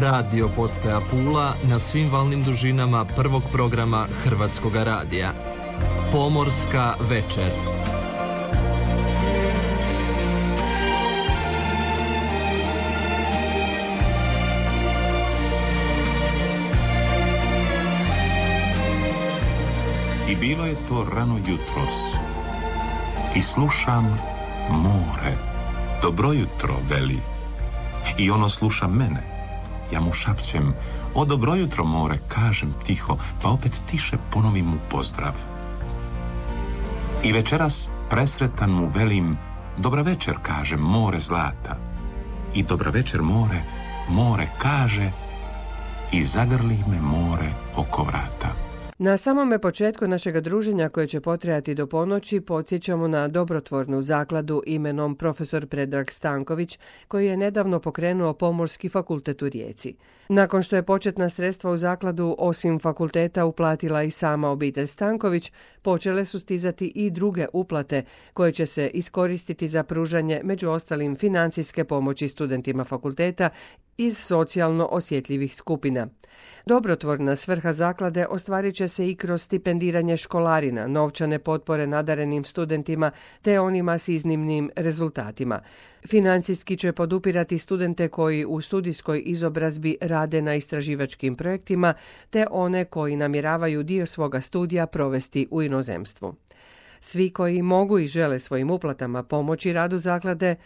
Radio postaja Pula na svim valnim dužinama prvog programa Hrvatskog radija. Pomorska večer. I bilo je to rano jutros. I slušam more. Dobro jutro, veli. I ono sluša mene. Ja mu šapćem, o dobro jutro more, kažem tiho, pa opet tiše ponovim mu pozdrav. I večeras presretan mu velim, dobra večer, kažem, more zlata. I dobra večer more, more kaže i zagrli me more oko vrata. Na samome početku našeg druženja koje će potrajati do ponoći podsjećamo na dobrotvornu zakladu imenom profesor Predrag Stanković koji je nedavno pokrenuo Pomorski fakultet u Rijeci. Nakon što je početna sredstva u zakladu osim fakulteta uplatila i sama obitelj Stanković, počele su stizati i druge uplate koje će se iskoristiti za pružanje među ostalim financijske pomoći studentima fakulteta iz socijalno osjetljivih skupina. Dobrotvorna svrha zaklade ostvarit će se i kroz stipendiranje školarina, novčane potpore nadarenim studentima te onima s iznimnim rezultatima. Financijski će podupirati studente koji u studijskoj izobrazbi rade na istraživačkim projektima te one koji namjeravaju dio svoga studija provesti u inozemstvu. Svi koji mogu i žele svojim uplatama pomoći radu zaklade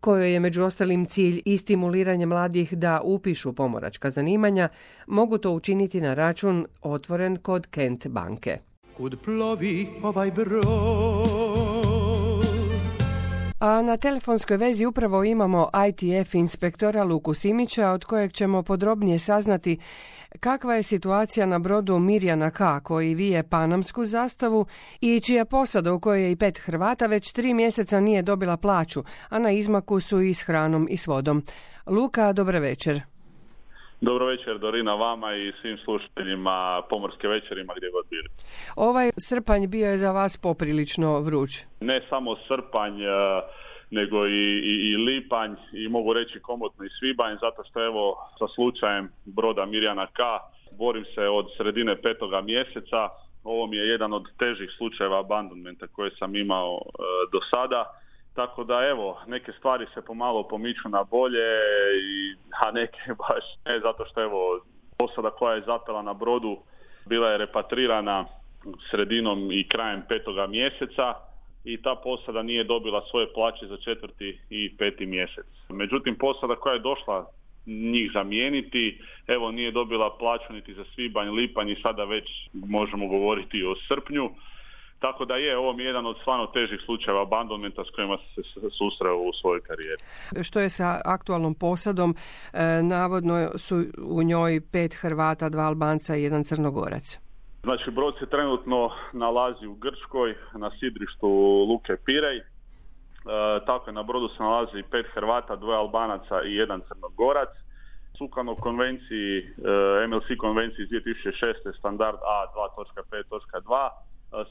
kojoj je među ostalim cilj i stimuliranje mladih da upišu pomoračka zanimanja, mogu to učiniti na račun otvoren kod Kent banke. Kud plovi ovaj a na telefonskoj vezi upravo imamo ITF inspektora Luku Simića od kojeg ćemo podrobnije saznati kakva je situacija na brodu Mirjana K koji vije panamsku zastavu i čija posada u kojoj je i pet Hrvata već tri mjeseca nije dobila plaću, a na izmaku su i s hranom i s vodom. Luka, dobar večer. Dobro večer Dorina vama i svim slušateljima pomorske večerima gdje god bili. Ovaj srpanj bio je za vas poprilično vruć. Ne samo srpanj, e, nego i, i, i lipanj i mogu reći komotno i svibanj zato što evo sa slučajem broda Mirjana K borim se od sredine petoga mjeseca. Ovo mi je jedan od težih slučajeva abandonmenta koje sam imao e, do sada tako da evo, neke stvari se pomalo pomiču na bolje, i, a neke baš ne, zato što evo, posada koja je zapela na brodu bila je repatrirana sredinom i krajem petoga mjeseca i ta posada nije dobila svoje plaće za četvrti i peti mjesec. Međutim, posada koja je došla njih zamijeniti, evo nije dobila plaću niti za svibanj, lipanj i sada već možemo govoriti o srpnju. Tako da je, ovo mi je jedan od stvarno težih slučajeva abandonmenta s kojima se susreo u svojoj karijeri. Što je sa aktualnom posadom? E, navodno su u njoj pet Hrvata, dva Albanca i jedan Crnogorac. Znači, brod se trenutno nalazi u Grčkoj, na sidrištu Luke Pirej. E, tako je, na brodu se nalazi pet Hrvata, dvoje Albanaca i jedan Crnogorac. Sukladno konvenciji, e, MLC konvenciji iz 2006. standard A2.5.2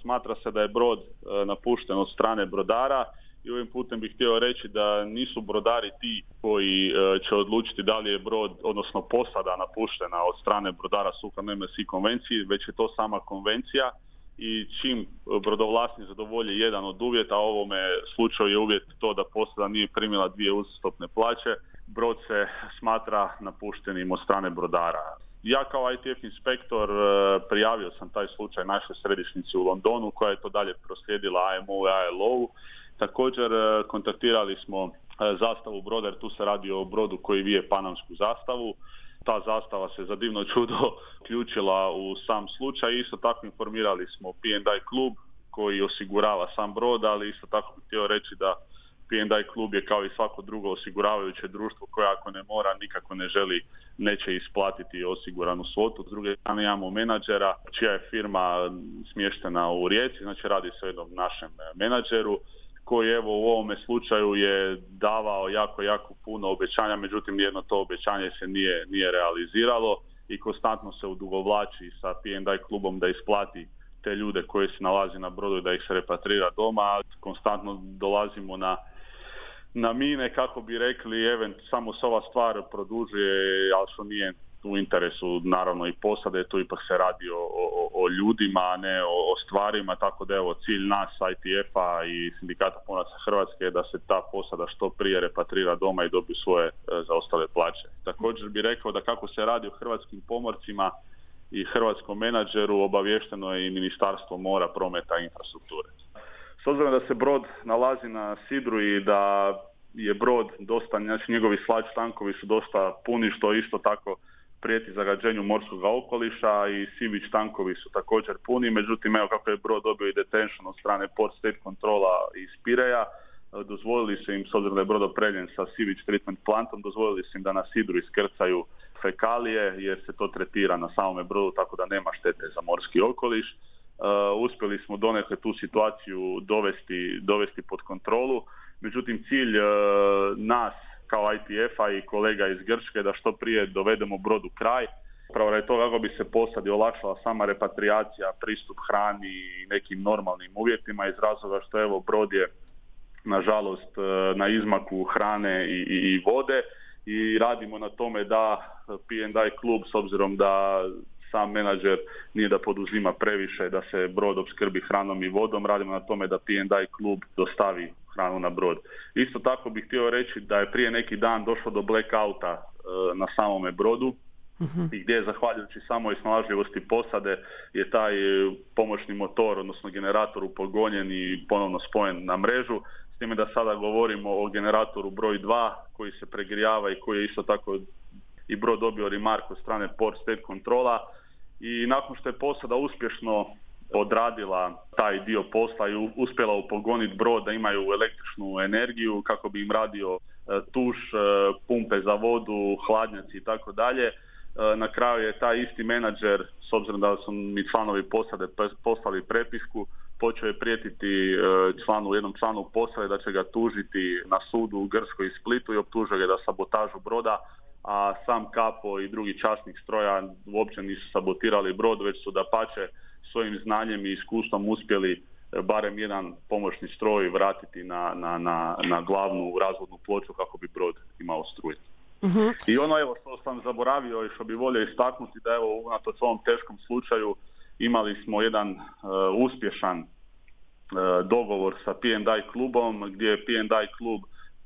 smatra se da je brod e, napušten od strane brodara i ovim putem bih htio reći da nisu brodari ti koji e, će odlučiti da li je brod, odnosno posada napuštena od strane brodara sukladno MSC konvenciji, već je to sama konvencija i čim brodovlasnik zadovolji jedan od uvjeta, a ovome slučaju je uvjet to da posada nije primila dvije uzastopne plaće, brod se smatra napuštenim od strane brodara. Ja kao ITF inspektor e, prijavio sam taj slučaj našoj središnjici u Londonu koja je to dalje proslijedila IMO i ILO. Također e, kontaktirali smo e, zastavu broda jer tu se radi o brodu koji vije panamsku zastavu. Ta zastava se za divno čudo ključila u sam slučaj. Isto tako informirali smo P&I klub koji osigurava sam brod, ali isto tako bih htio reći da P&I klub je kao i svako drugo osiguravajuće društvo koje ako ne mora nikako ne želi neće isplatiti osiguranu svotu. S druge strane imamo menadžera čija je firma smještena u Rijeci, znači radi se o jednom našem menadžeru koji evo u ovome slučaju je davao jako, jako puno obećanja, međutim jedno to obećanje se nije, nije realiziralo i konstantno se udugovlači sa P&I klubom da isplati te ljude koji se nalazi na brodu i da ih se repatrira doma, konstantno dolazimo na na mine kako bi rekli event samo se ova stvar produžuje ali što nije u interesu naravno i posade, tu ipak se radi o, o, o ljudima, a ne o, o, stvarima, tako da evo cilj nas ITF-a i sindikata pomoraca Hrvatske je da se ta posada što prije repatrira doma i dobiju svoje e, zaostale plaće. Također bi rekao da kako se radi o hrvatskim pomorcima i hrvatskom menadžeru obavješteno je i Ministarstvo mora, prometa i infrastrukture. S obzirom da se brod nalazi na Sidru i da je brod dosta, znači njegovi slač tankovi su dosta puni, što isto tako prijeti zagađenju morskog okoliša i Sivić tankovi su također puni, međutim evo kako je brod dobio i detention od strane Port State Kontrola iz Pireja, dozvolili su im, s obzirom da je brod opremljen sa Sivić treatment plantom, dozvolili su im da na sidru iskrcaju fekalije jer se to tretira na samome brodu tako da nema štete za morski okoliš. Uh, uspjeli smo donekle tu situaciju dovesti, dovesti pod kontrolu. Međutim, cilj uh, nas kao ITF-a i kolega iz Grčke da što prije dovedemo brodu kraj. Upravo je to kako bi se posadi olakšala sama repatriacija, pristup hrani i nekim normalnim uvjetima iz razloga što evo brod je nažalost e, na izmaku hrane i, i, i vode i radimo na tome da P&I klub s obzirom da sam menadžer nije da poduzima previše da se brod opskrbi hranom i vodom, radimo na tome da P&I klub dostavi hranu na brod. Isto tako bih htio reći da je prije neki dan došlo do blackouta e, na samome brodu mhm. i gdje je zahvaljujući samoj snalažljivosti posade je taj e, pomoćni motor, odnosno generator upogonjen i ponovno spojen na mrežu. S time da sada govorimo o generatoru broj 2 koji se pregrijava i koji je isto tako i brod dobio remark od strane Port State Kontrola i nakon što je posada uspješno odradila taj dio posla i uspjela upogoniti brod da imaju električnu energiju kako bi im radio e, tuš, e, pumpe za vodu, hladnjaci i tako dalje. E, na kraju je taj isti menadžer, s obzirom da su mi članovi posade poslali prepisku, počeo je prijetiti članu, jednom članu posade da će ga tužiti na sudu u Grskoj i Splitu i optužuje ga da sabotažu broda, a sam kapo i drugi časnik stroja uopće nisu sabotirali brod, već su da pače svojim znanjem i iskustvom uspjeli e, barem jedan pomoćni stroj vratiti na, na, na, na glavnu razvodnu ploču kako bi brod imao struje. uh I ono evo što sam zaboravio i što bi volio istaknuti da evo unatoč ovom teškom slučaju imali smo jedan uh, uspješan uh, dogovor sa P&I klubom gdje je P&I klub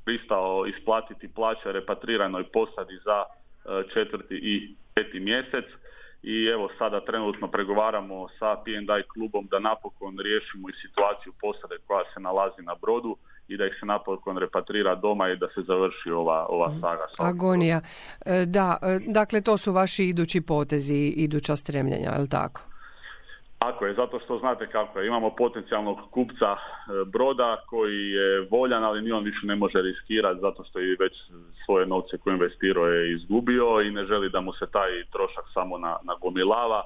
pristao isplatiti plaće repatriranoj posadi za četvrti i peti mjesec i evo sada trenutno pregovaramo sa P&I klubom da napokon riješimo i situaciju posade koja se nalazi na brodu i da ih se napokon repatrira doma i da se završi ova, ova mhm. saga. Agonija. E, da, e, dakle to su vaši idući potezi, iduća stremljenja, je li tako? Tako je, zato što znate kako je. Imamo potencijalnog kupca e, broda koji je voljan, ali ni on više ne može riskirati zato što je već svoje novce koje investirao je izgubio i ne želi da mu se taj trošak samo na, nagomilava.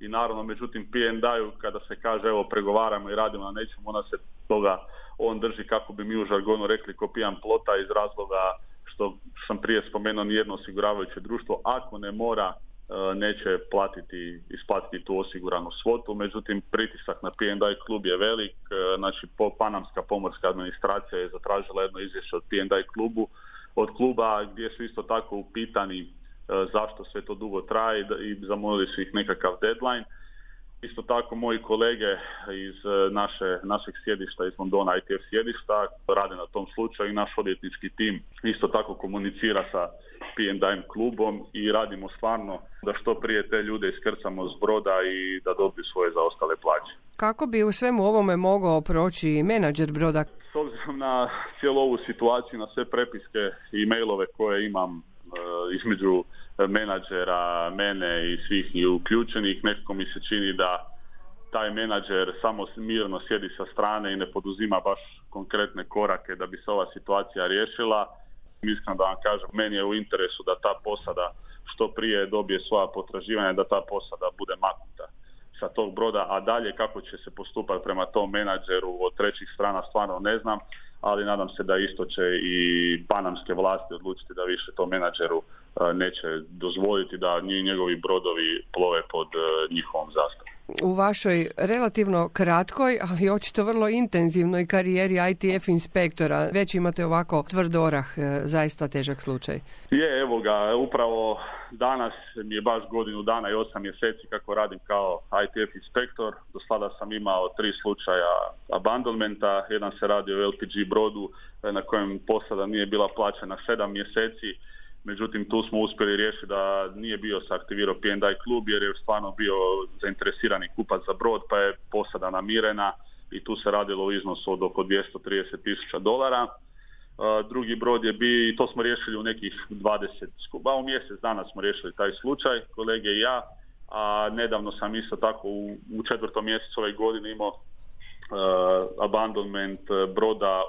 I naravno, međutim, P&I-u kada se kaže evo pregovaramo i radimo na nečemu, onda se toga on drži kako bi mi u žargonu rekli ko pijan plota iz razloga što sam prije spomenuo nijedno osiguravajuće društvo ako ne mora neće platiti, isplatiti tu osiguranu svotu, međutim pritisak na P&I klub je velik, e, znači Panamska pomorska administracija je zatražila jedno izvješće od P&I klubu, od kluba gdje su isto tako upitani e, zašto sve to dugo traje i zamolili su ih nekakav deadline. Isto tako moji kolege iz naše, našeg sjedišta iz Londona ITF sjedišta rade na tom slučaju i naš odvjetnički tim isto tako komunicira sa P&M klubom i radimo stvarno da što prije te ljude iskrcamo s broda i da dobiju svoje zaostale plaće. Kako bi u svemu ovome mogao proći menadžer broda? S obzirom na cijelu ovu situaciju, na sve prepiske i mailove koje imam e, između menadžera, mene i svih i uključenih, nekako mi se čini da taj menadžer samo mirno sjedi sa strane i ne poduzima baš konkretne korake da bi se ova situacija riješila. Iskreno da vam kažem, meni je u interesu da ta posada što prije dobije svoja potraživanja, da ta posada bude maknuta sa tog broda, a dalje kako će se postupati prema tom menadžeru od trećih strana stvarno ne znam, ali nadam se da isto će i panamske vlasti odlučiti da više to menadžeru e, neće dozvoliti da njegovi brodovi plove pod e, njihovom zastavom. U vašoj relativno kratkoj, ali očito vrlo intenzivnoj karijeri ITF inspektora. Već imate ovako tvrd orah, e, zaista težak slučaj. Je, evo ga, upravo danas mi je baš godinu dana i osam mjeseci kako radim kao ITF inspektor. Do sada sam imao tri slučaja abandonmenta. Jedan se radi o LPG brodu e, na kojem posada nije bila plaćena sedam mjeseci Međutim, tu smo uspjeli riješiti da nije bio se aktivirao P&I klub jer je stvarno bio zainteresirani kupac za brod pa je posada namirena i tu se radilo u iznosu od oko 230 tisuća dolara. Drugi brod je bio, i to smo riješili u nekih 20, ba u mjesec dana smo riješili taj slučaj, kolege i ja, a nedavno sam isto tako u, u četvrtom mjesecu ove godine imao uh, abandonment broda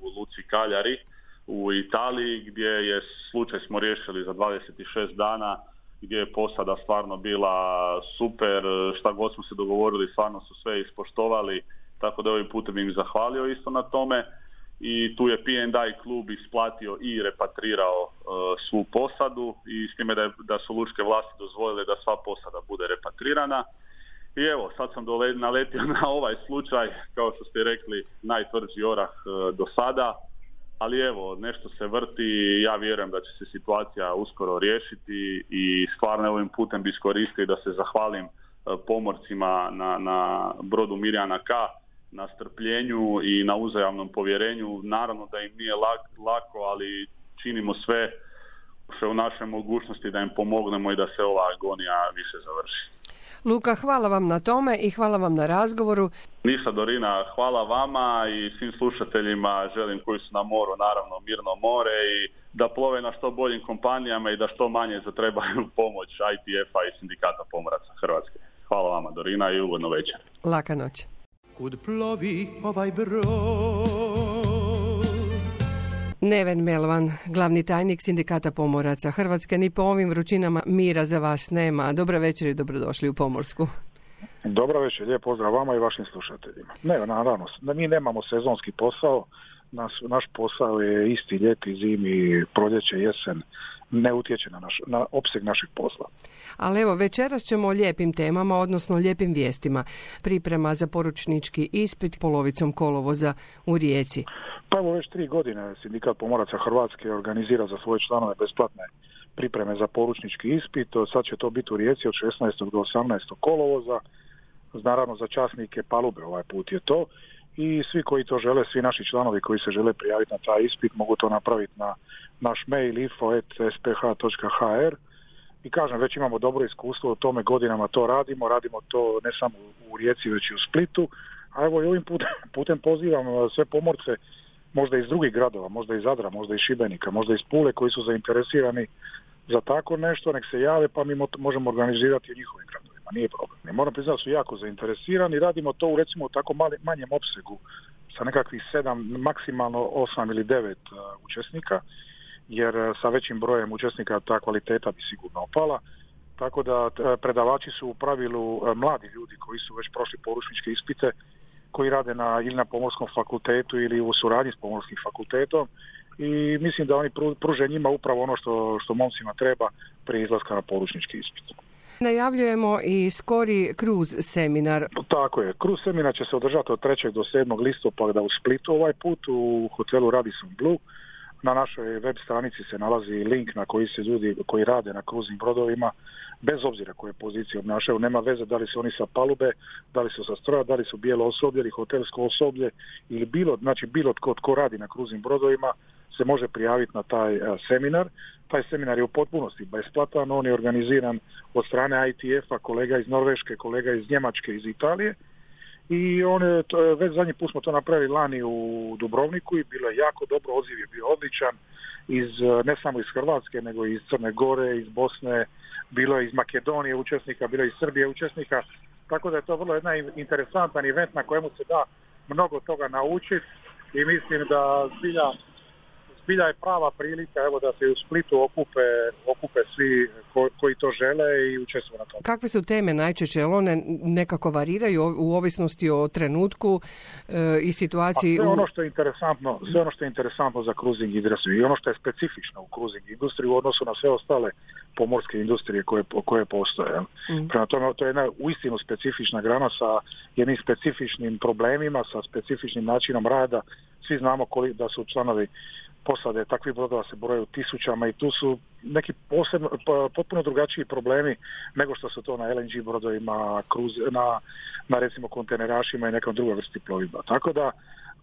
u Luci Kaljari, u Italiji gdje je slučaj smo riješili za 26 dana gdje je posada stvarno bila super, šta god smo se dogovorili stvarno su sve ispoštovali, tako da ovim putem im zahvalio isto na tome i tu je P&I klub isplatio i repatrirao e, svu posadu i s time da, da su lučke vlasti dozvolile da sva posada bude repatrirana. I evo, sad sam dole, naletio na ovaj slučaj, kao što ste rekli, najtvrđi orah e, do sada ali evo, nešto se vrti ja vjerujem da će se situacija uskoro riješiti i stvarno ovim putem bi iskoristio da se zahvalim e, pomorcima na, na brodu Mirjana K na strpljenju i na uzajamnom povjerenju. Naravno da im nije lako, ali činimo sve što u našoj mogućnosti da im pomognemo i da se ova agonija više završi. Luka, hvala vam na tome i hvala vam na razgovoru. Ništa Dorina, hvala vama i svim slušateljima, želim koji su na moru, naravno mirno more i da plove na što boljim kompanijama i da što manje zatrebaju pomoć ITF-a i sindikata pomoraca Hrvatske. Hvala vama Dorina i ugodno večer. Laka noć. Kud plovi ovaj brod Neven Melvan, glavni tajnik sindikata pomoraca Hrvatske, ni po ovim vrućinama mira za vas nema. Dobra večer i dobrodošli u Pomorsku. Dobra večer, lijep pozdrav vama i vašim slušateljima. Ne, naravno, mi nemamo sezonski posao, naš, naš posao je isti ljeti, zimi, proljeće, jesen, ne utječe na, naš, na opseg našeg posla. Ali evo, večeras ćemo o lijepim temama, odnosno lijepim vijestima. Priprema za poručnički ispit polovicom kolovoza u Rijeci. Pa evo već tri godine Sindikat pomoraca Hrvatske organizira za svoje članove besplatne pripreme za poručnički ispit. Sad će to biti u Rijeci od 16. do 18. kolovoza. Naravno za časnike palube ovaj put je to i svi koji to žele, svi naši članovi koji se žele prijaviti na taj ispit mogu to napraviti na naš mail info.sph.hr i kažem, već imamo dobro iskustvo u tome, godinama to radimo, radimo to ne samo u Rijeci, već i u Splitu, a evo i ovim putem, pozivam sve pomorce, možda iz drugih gradova, možda iz Zadra, možda iz Šibenika, možda iz Pule koji su zainteresirani za tako nešto, nek se jave pa mi možemo organizirati u njihovim gradovima, nije problem. Ne moram priznati su jako zainteresirani, radimo to u recimo tako manjem opsegu sa nekakvih sedam, maksimalno osam ili devet uh, učesnika, jer uh, sa većim brojem učesnika ta kvaliteta bi sigurno opala. Tako da uh, predavači su u pravilu mladi ljudi koji su već prošli poručničke ispite, koji rade na, ili na pomorskom fakultetu ili u suradnji s pomorskim fakultetom i mislim da oni pruže njima upravo ono što, što momcima treba prije izlaska na poručnički ispit. Najavljujemo i skori kruz seminar. Tako je. Kruz seminar će se održati od 3. do 7. listopada u Splitu ovaj put u hotelu Radisson Blue. Na našoj web stranici se nalazi link na koji se ljudi koji rade na kruznim brodovima, bez obzira koje pozicije obnašaju, nema veze da li su oni sa palube, da li su sa stroja, da li su bijelo osoblje ili hotelsko osoblje ili bilo, znači bilo tko tko radi na kruznim brodovima, se može prijaviti na taj e, seminar. Taj seminar je u potpunosti besplatan, on je organiziran od strane ITF-a, kolega iz Norveške, kolega iz Njemačke, iz Italije. I on je, to, već zadnji put smo to napravili lani u Dubrovniku i bilo je jako dobro, odziv je bio odličan, iz, ne samo iz Hrvatske, nego iz Crne Gore, iz Bosne, bilo je iz Makedonije učesnika, bilo je iz Srbije učesnika, tako da je to vrlo jedna interesantan event na kojemu se da mnogo toga naučiti i mislim da zbilja zbilja je prava prilika evo da se u Splitu okupe, okupe svi koji to žele i učestvuju na tom. Kakve su teme najčešće? Jel one nekako variraju u ovisnosti o trenutku e, i situaciji? Pa sve ono što je interesantno, sve ono što je interesantno za cruising industriju i ono što je specifično u cruising industriju u odnosu na sve ostale pomorske industrije koje, koje postoje. Mm. Prema tome, to je jedna uistinu specifična grana sa jednim specifičnim problemima, sa specifičnim načinom rada. Svi znamo koli, da su članovi posade takvih brodova se broju tisućama i tu su neki posebno, potpuno drugačiji problemi nego što su to na LNG brodovima, na, na recimo kontenerašima i nekom drugoj vrsti plovidba. Tako da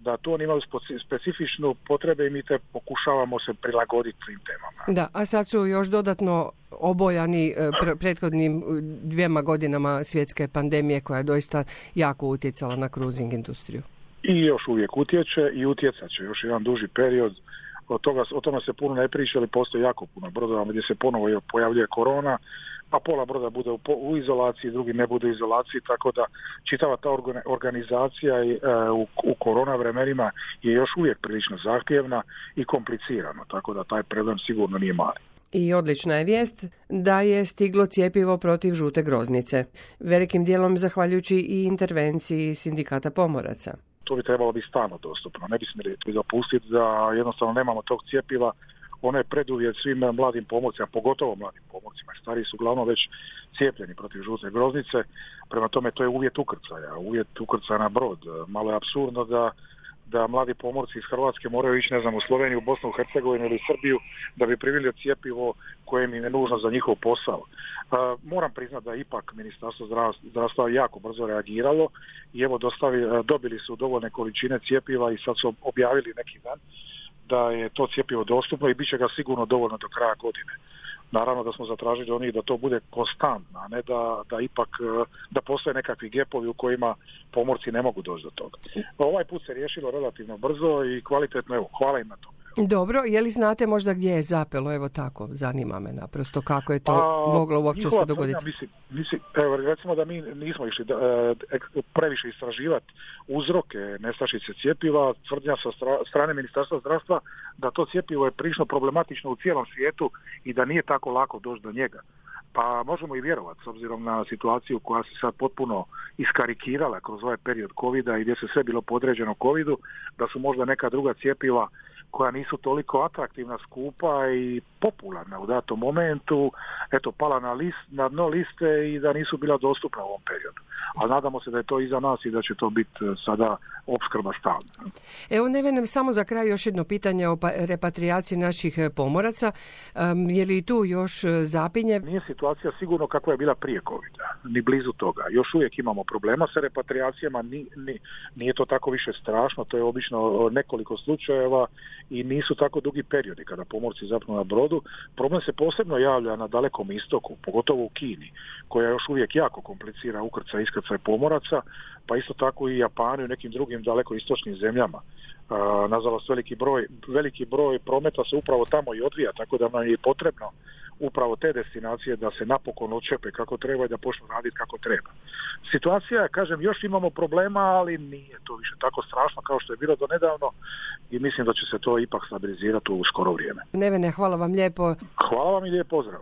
da tu oni imaju specifičnu potrebe i mi te pokušavamo se prilagoditi tim temama. Da, a sad su još dodatno obojani e, prethodnim dvijema godinama svjetske pandemije koja je doista jako utjecala na cruising industriju. I još uvijek utječe i utjecat će još jedan duži period od toga, o tome se puno ne priča, ali postoji jako puno brodova gdje se ponovo pojavljuje korona, pa pola broda bude u, izolaciji, drugi ne bude u izolaciji, tako da čitava ta organizacija e, u, u korona vremenima je još uvijek prilično zahtjevna i komplicirana, tako da taj problem sigurno nije mali. I odlična je vijest da je stiglo cijepivo protiv žute groznice, velikim dijelom zahvaljujući i intervenciji sindikata pomoraca to bi trebalo biti stalno dostupno. Ne bi smjeli dopustiti da jednostavno nemamo tog cijepiva. Ono je preduvjet svim mladim pomorcima, pogotovo mladim pomorcima. Stariji su uglavnom već cijepljeni protiv žute groznice. Prema tome to je uvjet ukrcaja. Uvjet ukrcaja na brod. Malo je absurdno da da mladi pomorci iz Hrvatske moraju ići, ne znam, u Sloveniju, Bosnu, u Hercegovinu ili Srbiju da bi privili cijepivo koje im je nužno za njihov posao. moram priznati da ipak Ministarstvo zdravstva jako brzo reagiralo i evo dostavi, dobili su dovoljne količine cijepiva i sad su objavili neki dan da je to cijepivo dostupno i bit će ga sigurno dovoljno do kraja godine. Naravno da smo zatražili oni da to bude konstantno, a ne da, da ipak e, da postoje nekakvi gepovi u kojima pomorci ne mogu doći do toga. Ovaj put se riješilo relativno brzo i kvalitetno, evo, hvala im na to. Dobro, je li znate možda gdje je zapelo, evo tako, zanima me naprosto kako je to pa, moglo uopće se dogoditi. Mislim, mislim, evo, recimo da mi nismo išli da, e, previše istraživati uzroke nestašice cijepiva, tvrdnja sa strane Ministarstva zdravstva da to cijepivo je prično problematično u cijelom svijetu i da nije tako lako doći do njega. Pa možemo i vjerovati s obzirom na situaciju koja se sad potpuno iskarikirala kroz ovaj period covid i gdje se sve bilo podređeno covidu, da su možda neka druga cijepiva koja nisu toliko atraktivna, skupa i popularna u datom momentu, eto pala na, list, na dno liste i da nisu bila dostupna u ovom periodu. Ali nadamo se da je to iza nas i da će to biti e, sada opskrba stalna. Evo Nevene, samo za kraj još jedno pitanje o pa, repatriaciji naših e, pomoraca. je li tu još e, zapinje? Nije situacija sigurno kakva je bila prije covid ni blizu toga. Još uvijek imamo problema sa repatriacijama, ni, ni, nije to tako više strašno, to je obično nekoliko slučajeva i nisu tako dugi periodi kada pomorci zapnu na brodu. Problem se posebno javlja na dalekom istoku, pogotovo u Kini, koja još uvijek jako komplicira ukrcaj i iskrcaj pomoraca, pa isto tako i Japanu i nekim drugim daleko istočnim zemljama. Nažalost veliki broj, veliki broj prometa se upravo tamo i odvija, tako da nam je potrebno upravo te destinacije da se napokon očepe kako treba i da počnu raditi kako treba. Situacija, kažem, još imamo problema, ali nije to više tako strašno kao što je bilo do nedavno i mislim da će se to ipak stabilizirati u skoro vrijeme. Nevene, hvala vam lijepo. Hvala vam i lijep pozdrav.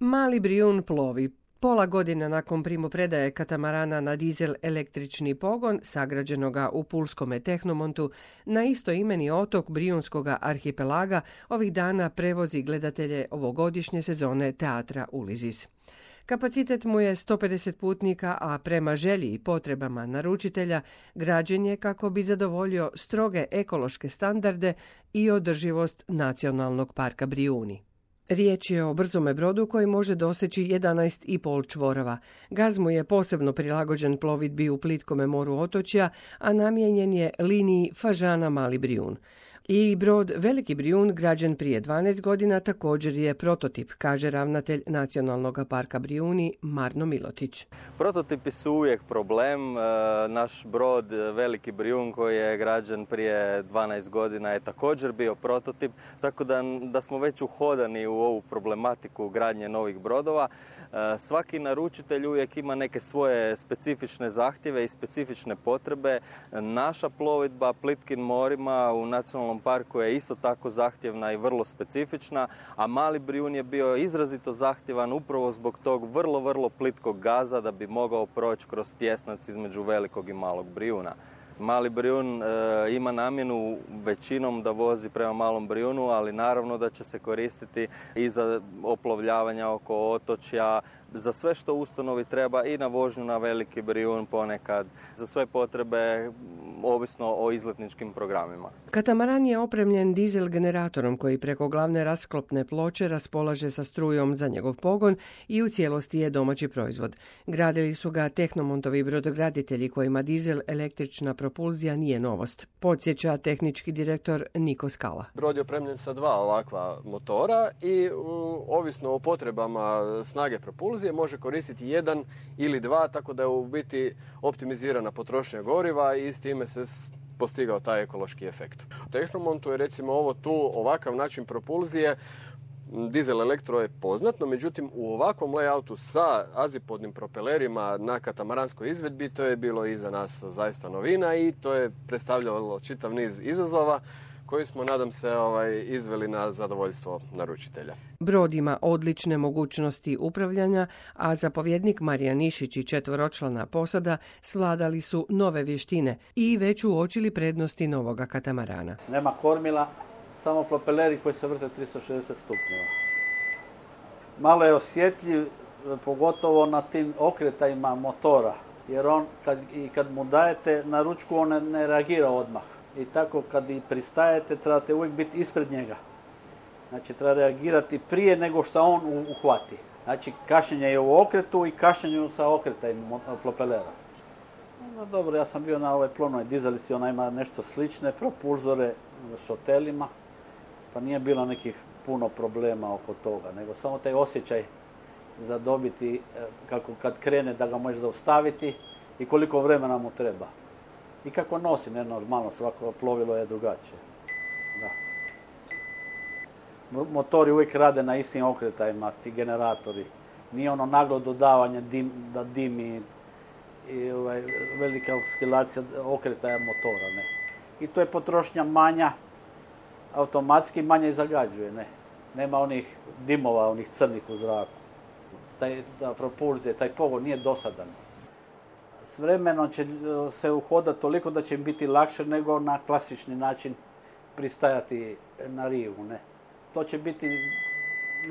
Mali Brijun plovi. Pola godine nakon primopredaje katamarana na dizel električni pogon, sagrađenoga u Pulskome Tehnomontu, na isto imeni otok Brijunskog arhipelaga ovih dana prevozi gledatelje ovogodišnje sezone teatra Ulizis. Kapacitet mu je 150 putnika, a prema želji i potrebama naručitelja građen je kako bi zadovoljio stroge ekološke standarde i održivost nacionalnog parka Brijuni. Riječ je o brzome brodu koji može doseći 11,5 čvorova. Gaz mu je posebno prilagođen plovidbi u plitkome moru otočja, a namijenjen je liniji Fažana Mali Brijun. I brod Veliki Brijun, građen prije 12 godina, također je prototip, kaže ravnatelj Nacionalnog parka Brijuni Marno Milotić. Prototipi su uvijek problem. E, naš brod Veliki Brijun koji je građen prije 12 godina je također bio prototip, tako da, da smo već uhodani u ovu problematiku gradnje novih brodova. E, svaki naručitelj uvijek ima neke svoje specifične zahtjeve i specifične potrebe. Naša plovidba plitkim morima u nacionalnom parku je isto tako zahtjevna i vrlo specifična, a mali Brijun je bio izrazito zahtjevan upravo zbog tog vrlo, vrlo plitkog gaza da bi mogao proći kroz tjesnac između velikog i malog Brijuna. Mali Brijun e, ima namjenu većinom da vozi prema malom Brijunu, ali naravno da će se koristiti i za oplovljavanja oko otočja, za sve što ustanovi treba i na vožnju na veliki Brijun ponekad, za sve potrebe ovisno o izletničkim programima. Katamaran je opremljen dizel generatorom koji preko glavne rasklopne ploče raspolaže sa strujom za njegov pogon i u cijelosti je domaći proizvod. Gradili su ga tehnomontovi brodograditelji kojima dizel električna propulzija nije novost. Podsjeća tehnički direktor Niko Skala. Brod je opremljen sa dva ovakva motora i ovisno o potrebama snage propulzije može koristiti jedan ili dva, tako da je u biti optimizirana potrošnja goriva i s time se postigao taj ekološki efekt. U Tehnomontu je recimo ovo tu ovakav način propulzije Dizel elektro je poznat, no međutim u ovakvom layoutu sa azipodnim propelerima na katamaranskoj izvedbi to je bilo i za nas zaista novina i to je predstavljalo čitav niz izazova koji smo, nadam se, ovaj, izveli na zadovoljstvo naručitelja. Brod ima odlične mogućnosti upravljanja, a zapovjednik Marija Nišić i četvoročlana posada svladali su nove vještine i već uočili prednosti novoga katamarana. Nema kormila, samo propeleri koji se vrte 360 stupnjeva. Malo je osjetljiv, pogotovo na tim okretajima motora, jer on kad, i kad mu dajete na ručku on ne reagira odmah i tako kad i pristajete trebate uvijek biti ispred njega. Znači treba reagirati prije nego što on uhvati. Znači kašenje je u okretu i kašenje sa okretajim propelera. No dobro, ja sam bio na ovoj plonoj dizalici, ona ima nešto slične, propulzore s hotelima, pa nije bilo nekih puno problema oko toga, nego samo taj osjećaj za dobiti, e, kako kad krene da ga možeš zaustaviti i koliko vremena mu treba i kako nosi, ne normalno, svako plovilo je drugačije. Da. Motori uvijek rade na istim okretajima, ti generatori. Nije ono naglo dodavanje dim, da dimi i ovaj, velika oskilacija okretaja motora, ne. I to je potrošnja manja, automatski manje zagađuje, ne. Nema onih dimova, onih crnih u zraku. Taj, ta propulzija, taj pogon nije dosadan s vremenom će e, se uhodati toliko da će im biti lakše nego na klasični način pristajati na rivu. Ne? To će biti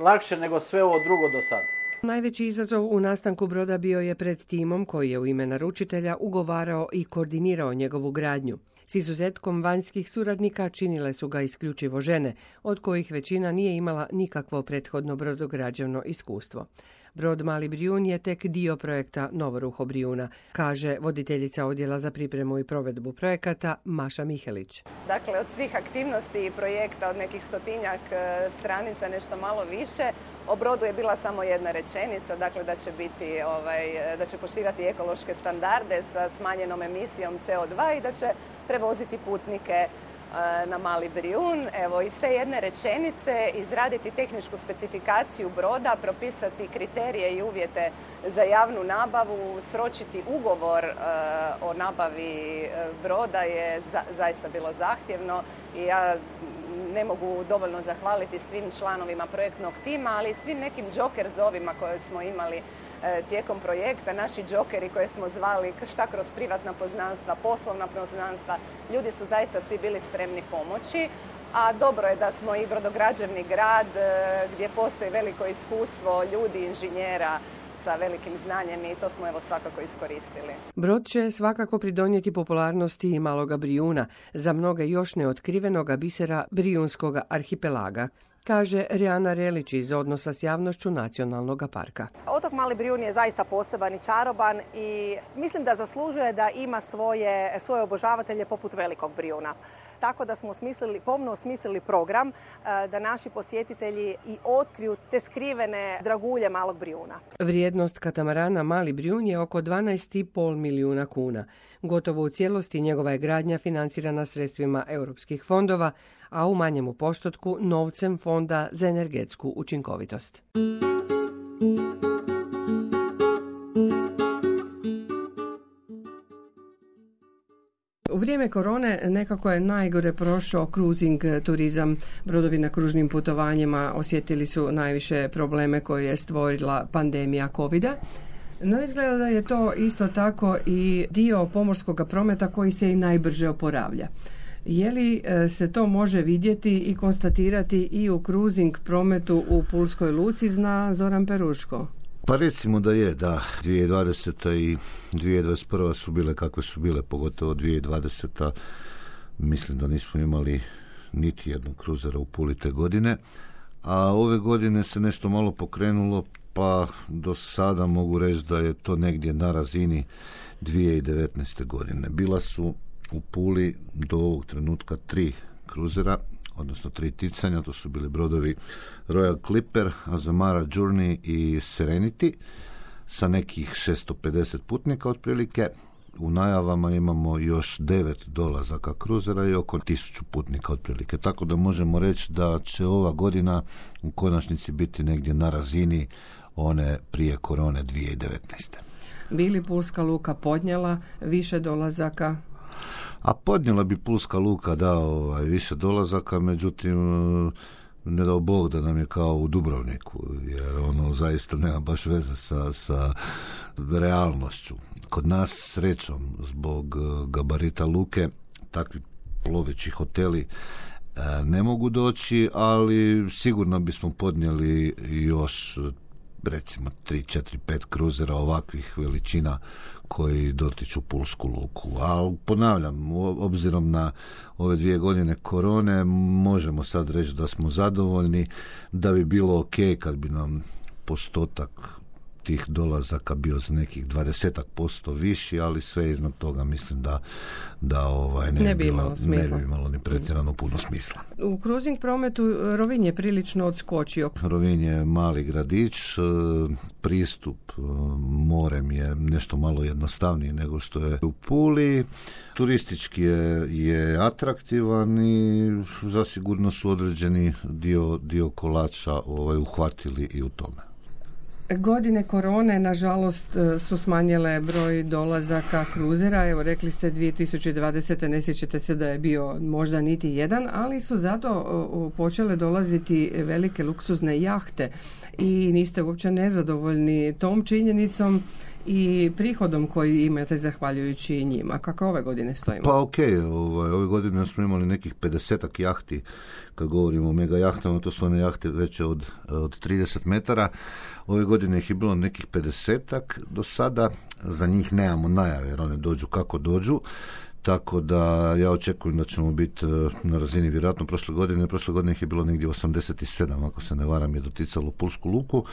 lakše nego sve ovo drugo do sada. Najveći izazov u nastanku broda bio je pred timom koji je u ime naručitelja ugovarao i koordinirao njegovu gradnju. S izuzetkom vanjskih suradnika činile su ga isključivo žene, od kojih većina nije imala nikakvo prethodno brodograđevno iskustvo. Brod Mali Brijun je tek dio projekta Novoruho Brijuna, kaže voditeljica odjela za pripremu i provedbu projekata Maša Mihelić. Dakle, od svih aktivnosti i projekta od nekih stotinjak e, stranica, nešto malo više, o brodu je bila samo jedna rečenica, dakle da će biti, ovaj, da će poštivati ekološke standarde sa smanjenom emisijom CO2 i da će prevoziti putnike na Mali Brijun. Evo, iz te jedne rečenice izraditi tehničku specifikaciju broda, propisati kriterije i uvjete za javnu nabavu, sročiti ugovor e, o nabavi e, broda je zaista bilo zahtjevno i ja ne mogu dovoljno zahvaliti svim članovima projektnog tima, ali i svim nekim džoker zovima koje smo imali E, tijekom projekta, naši džokeri koje smo zvali šta kroz privatna poznanstva, poslovna poznanstva, ljudi su zaista svi bili spremni pomoći. A dobro je da smo i brodograđevni grad e, gdje postoji veliko iskustvo ljudi, inženjera, sa velikim znanjem i to smo evo svakako iskoristili. Brod će svakako pridonijeti popularnosti maloga Brijuna za mnoge još neotkrivenoga bisera Brijunskog arhipelaga kaže Rijana Relić iz odnosa s javnošću nacionalnog parka. Otok Mali Brijun je zaista poseban i čaroban i mislim da zaslužuje da ima svoje, svoje obožavatelje poput Velikog Brijuna. tako da smo smislili, pomno osmislili program da naši posjetitelji i otkriju te skrivene dragulje malog Brijuna. Vrijednost katamarana Mali Brijun je oko 12,5 milijuna kuna. Gotovo u cijelosti njegova je gradnja financirana sredstvima europskih fondova, a u manjemu postotku novcem Fonda za energetsku učinkovitost. U vrijeme korone nekako je najgore prošao cruising turizam. Brodovi na kružnim putovanjima osjetili su najviše probleme koje je stvorila pandemija covid -a. No izgleda da je to isto tako i dio pomorskog prometa koji se i najbrže oporavlja. Je li e, se to može vidjeti i konstatirati i u cruising prometu u Pulskoj luci, zna Zoran Peruško? Pa recimo da je, da. 2020. i 2021. su bile kakve su bile, pogotovo 2020. Mislim da nismo imali niti jednog kruzera u Puli te godine, a ove godine se nešto malo pokrenulo, pa do sada mogu reći da je to negdje na razini 2019. godine. Bila su u Puli do ovog trenutka tri kruzera, odnosno tri ticanja, to su bili brodovi Royal Clipper, Azamara Journey i Serenity sa nekih 650 putnika otprilike. U najavama imamo još devet dolazaka kruzera i oko tisuću putnika otprilike. Tako da možemo reći da će ova godina u konačnici biti negdje na razini one prije korone 2019. Bili Pulska luka podnjela više dolazaka a podnijela bi Pulska luka da ovaj, više dolazaka, međutim ne dao Bog da nam je kao u Dubrovniku, jer ono zaista nema baš veze sa, sa realnošću. Kod nas srećom zbog eh, gabarita luke takvi ploveći hoteli eh, ne mogu doći, ali sigurno bismo podnijeli još recimo 3, 4, 5 kruzera ovakvih veličina koji dotiču Pulsku luku. A ponavljam, obzirom na ove dvije godine korone, možemo sad reći da smo zadovoljni, da bi bilo ok kad bi nam postotak tih dolazaka bio za nekih dvadesetak posto viši, ali sve iznad toga mislim da, da ovaj, ne, ne, bi bilo, imalo smisla. ne bi imalo ni pretjerano puno smisla. U cruising prometu Rovin je prilično odskočio. Rovin je mali gradić, e, pristup e, morem je nešto malo jednostavniji nego što je u Puli. Turistički je, je atraktivan i zasigurno su određeni dio, dio kolača ovaj, uhvatili i u tome. Godine korone, nažalost, e, su smanjile broj dolazaka kruzera. Evo, rekli ste 2020. ne sjećate se da je bio možda niti jedan, ali su zato počele dolaziti velike luksuzne jahte i niste uopće nezadovoljni tom činjenicom i prihodom koji imate zahvaljujući njima. Kako ove godine stojimo? Pa ok, ovaj, ove godine smo imali nekih 50 jahti, kad govorimo o mega jahtama, to su one jahte veće od, od 30 metara. Ove godine ih je bilo nekih 50 do sada, za njih nemamo najave jer one dođu kako dođu tako da ja očekujem da ćemo biti e, na razini vjerojatno prošle godine, prošle godine ih je bilo negdje 87, ako se ne varam je doticalo Pulsku luku,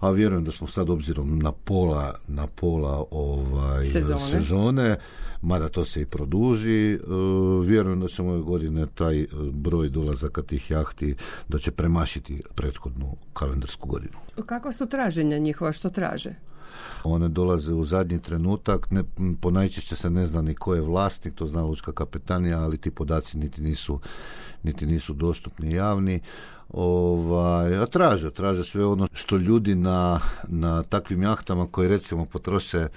a vjerujem da smo sad obzirom na pola, na pola ovaj, sezone. sezone, mada to se i produži, e, vjerujem da ćemo ove godine taj e, broj dolazaka tih jahti da će premašiti prethodnu kalendarsku godinu. Kako su traženja njihova, što traže? One dolaze u zadnji trenutak, ne, po najčešće se ne zna ni ko je vlasnik, to zna lučka kapetanija, ali ti podaci niti nisu, niti nisu dostupni javni. Ovaj, a traže, traže sve ono što ljudi na, na takvim jahtama koji recimo potroše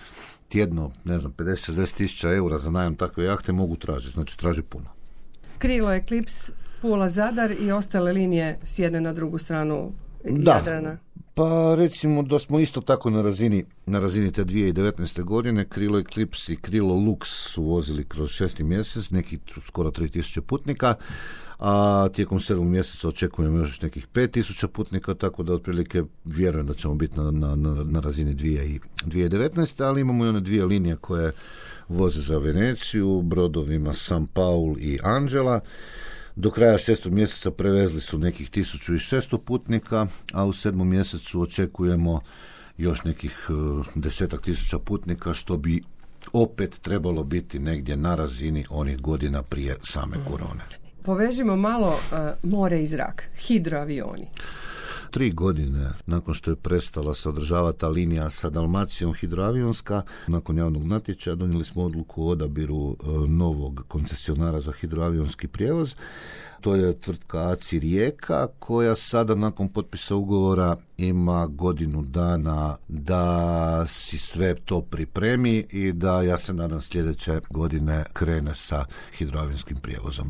tjedno, ne znam, 50-60 tisuća eura za najam takve jahte mogu tražiti, znači traži puno. Krilo Eclipse, Pula Zadar i ostale linije s jedne na drugu stranu da, Jadrana. Pa recimo da smo isto tako na razini, na razini te 2019. godine Krilo Eclipse i Krilo Lux su vozili kroz šesti mjesec, neki skoro 3000 putnika, a tijekom sedmog mjeseca očekujemo još nekih 5000 putnika, tako da otprilike vjerujem da ćemo biti na, na, na razini 2019. ali imamo i one dvije linije koje voze za Veneciju, brodovima San Paul i Angela, do kraja šestog mjeseca prevezli su nekih 1600 putnika, a u sedmom mjesecu očekujemo još nekih uh, desetak tisuća putnika, što bi opet trebalo biti negdje na razini onih godina prije same korone. Povežimo malo e, more i zrak, hidroavioni. Tri godine nakon što je prestala se održavati ta linija sa Dalmacijom hidroavionska, nakon javnog natječaja donijeli smo odluku o odabiru e, novog koncesionara za hidroavionski prijevoz. To je tvrtka ACI Rijeka koja sada nakon potpisa ugovora ima godinu dana da si sve to pripremi i da ja se nadam sljedeće godine krene sa hidroavionskim prijevozom.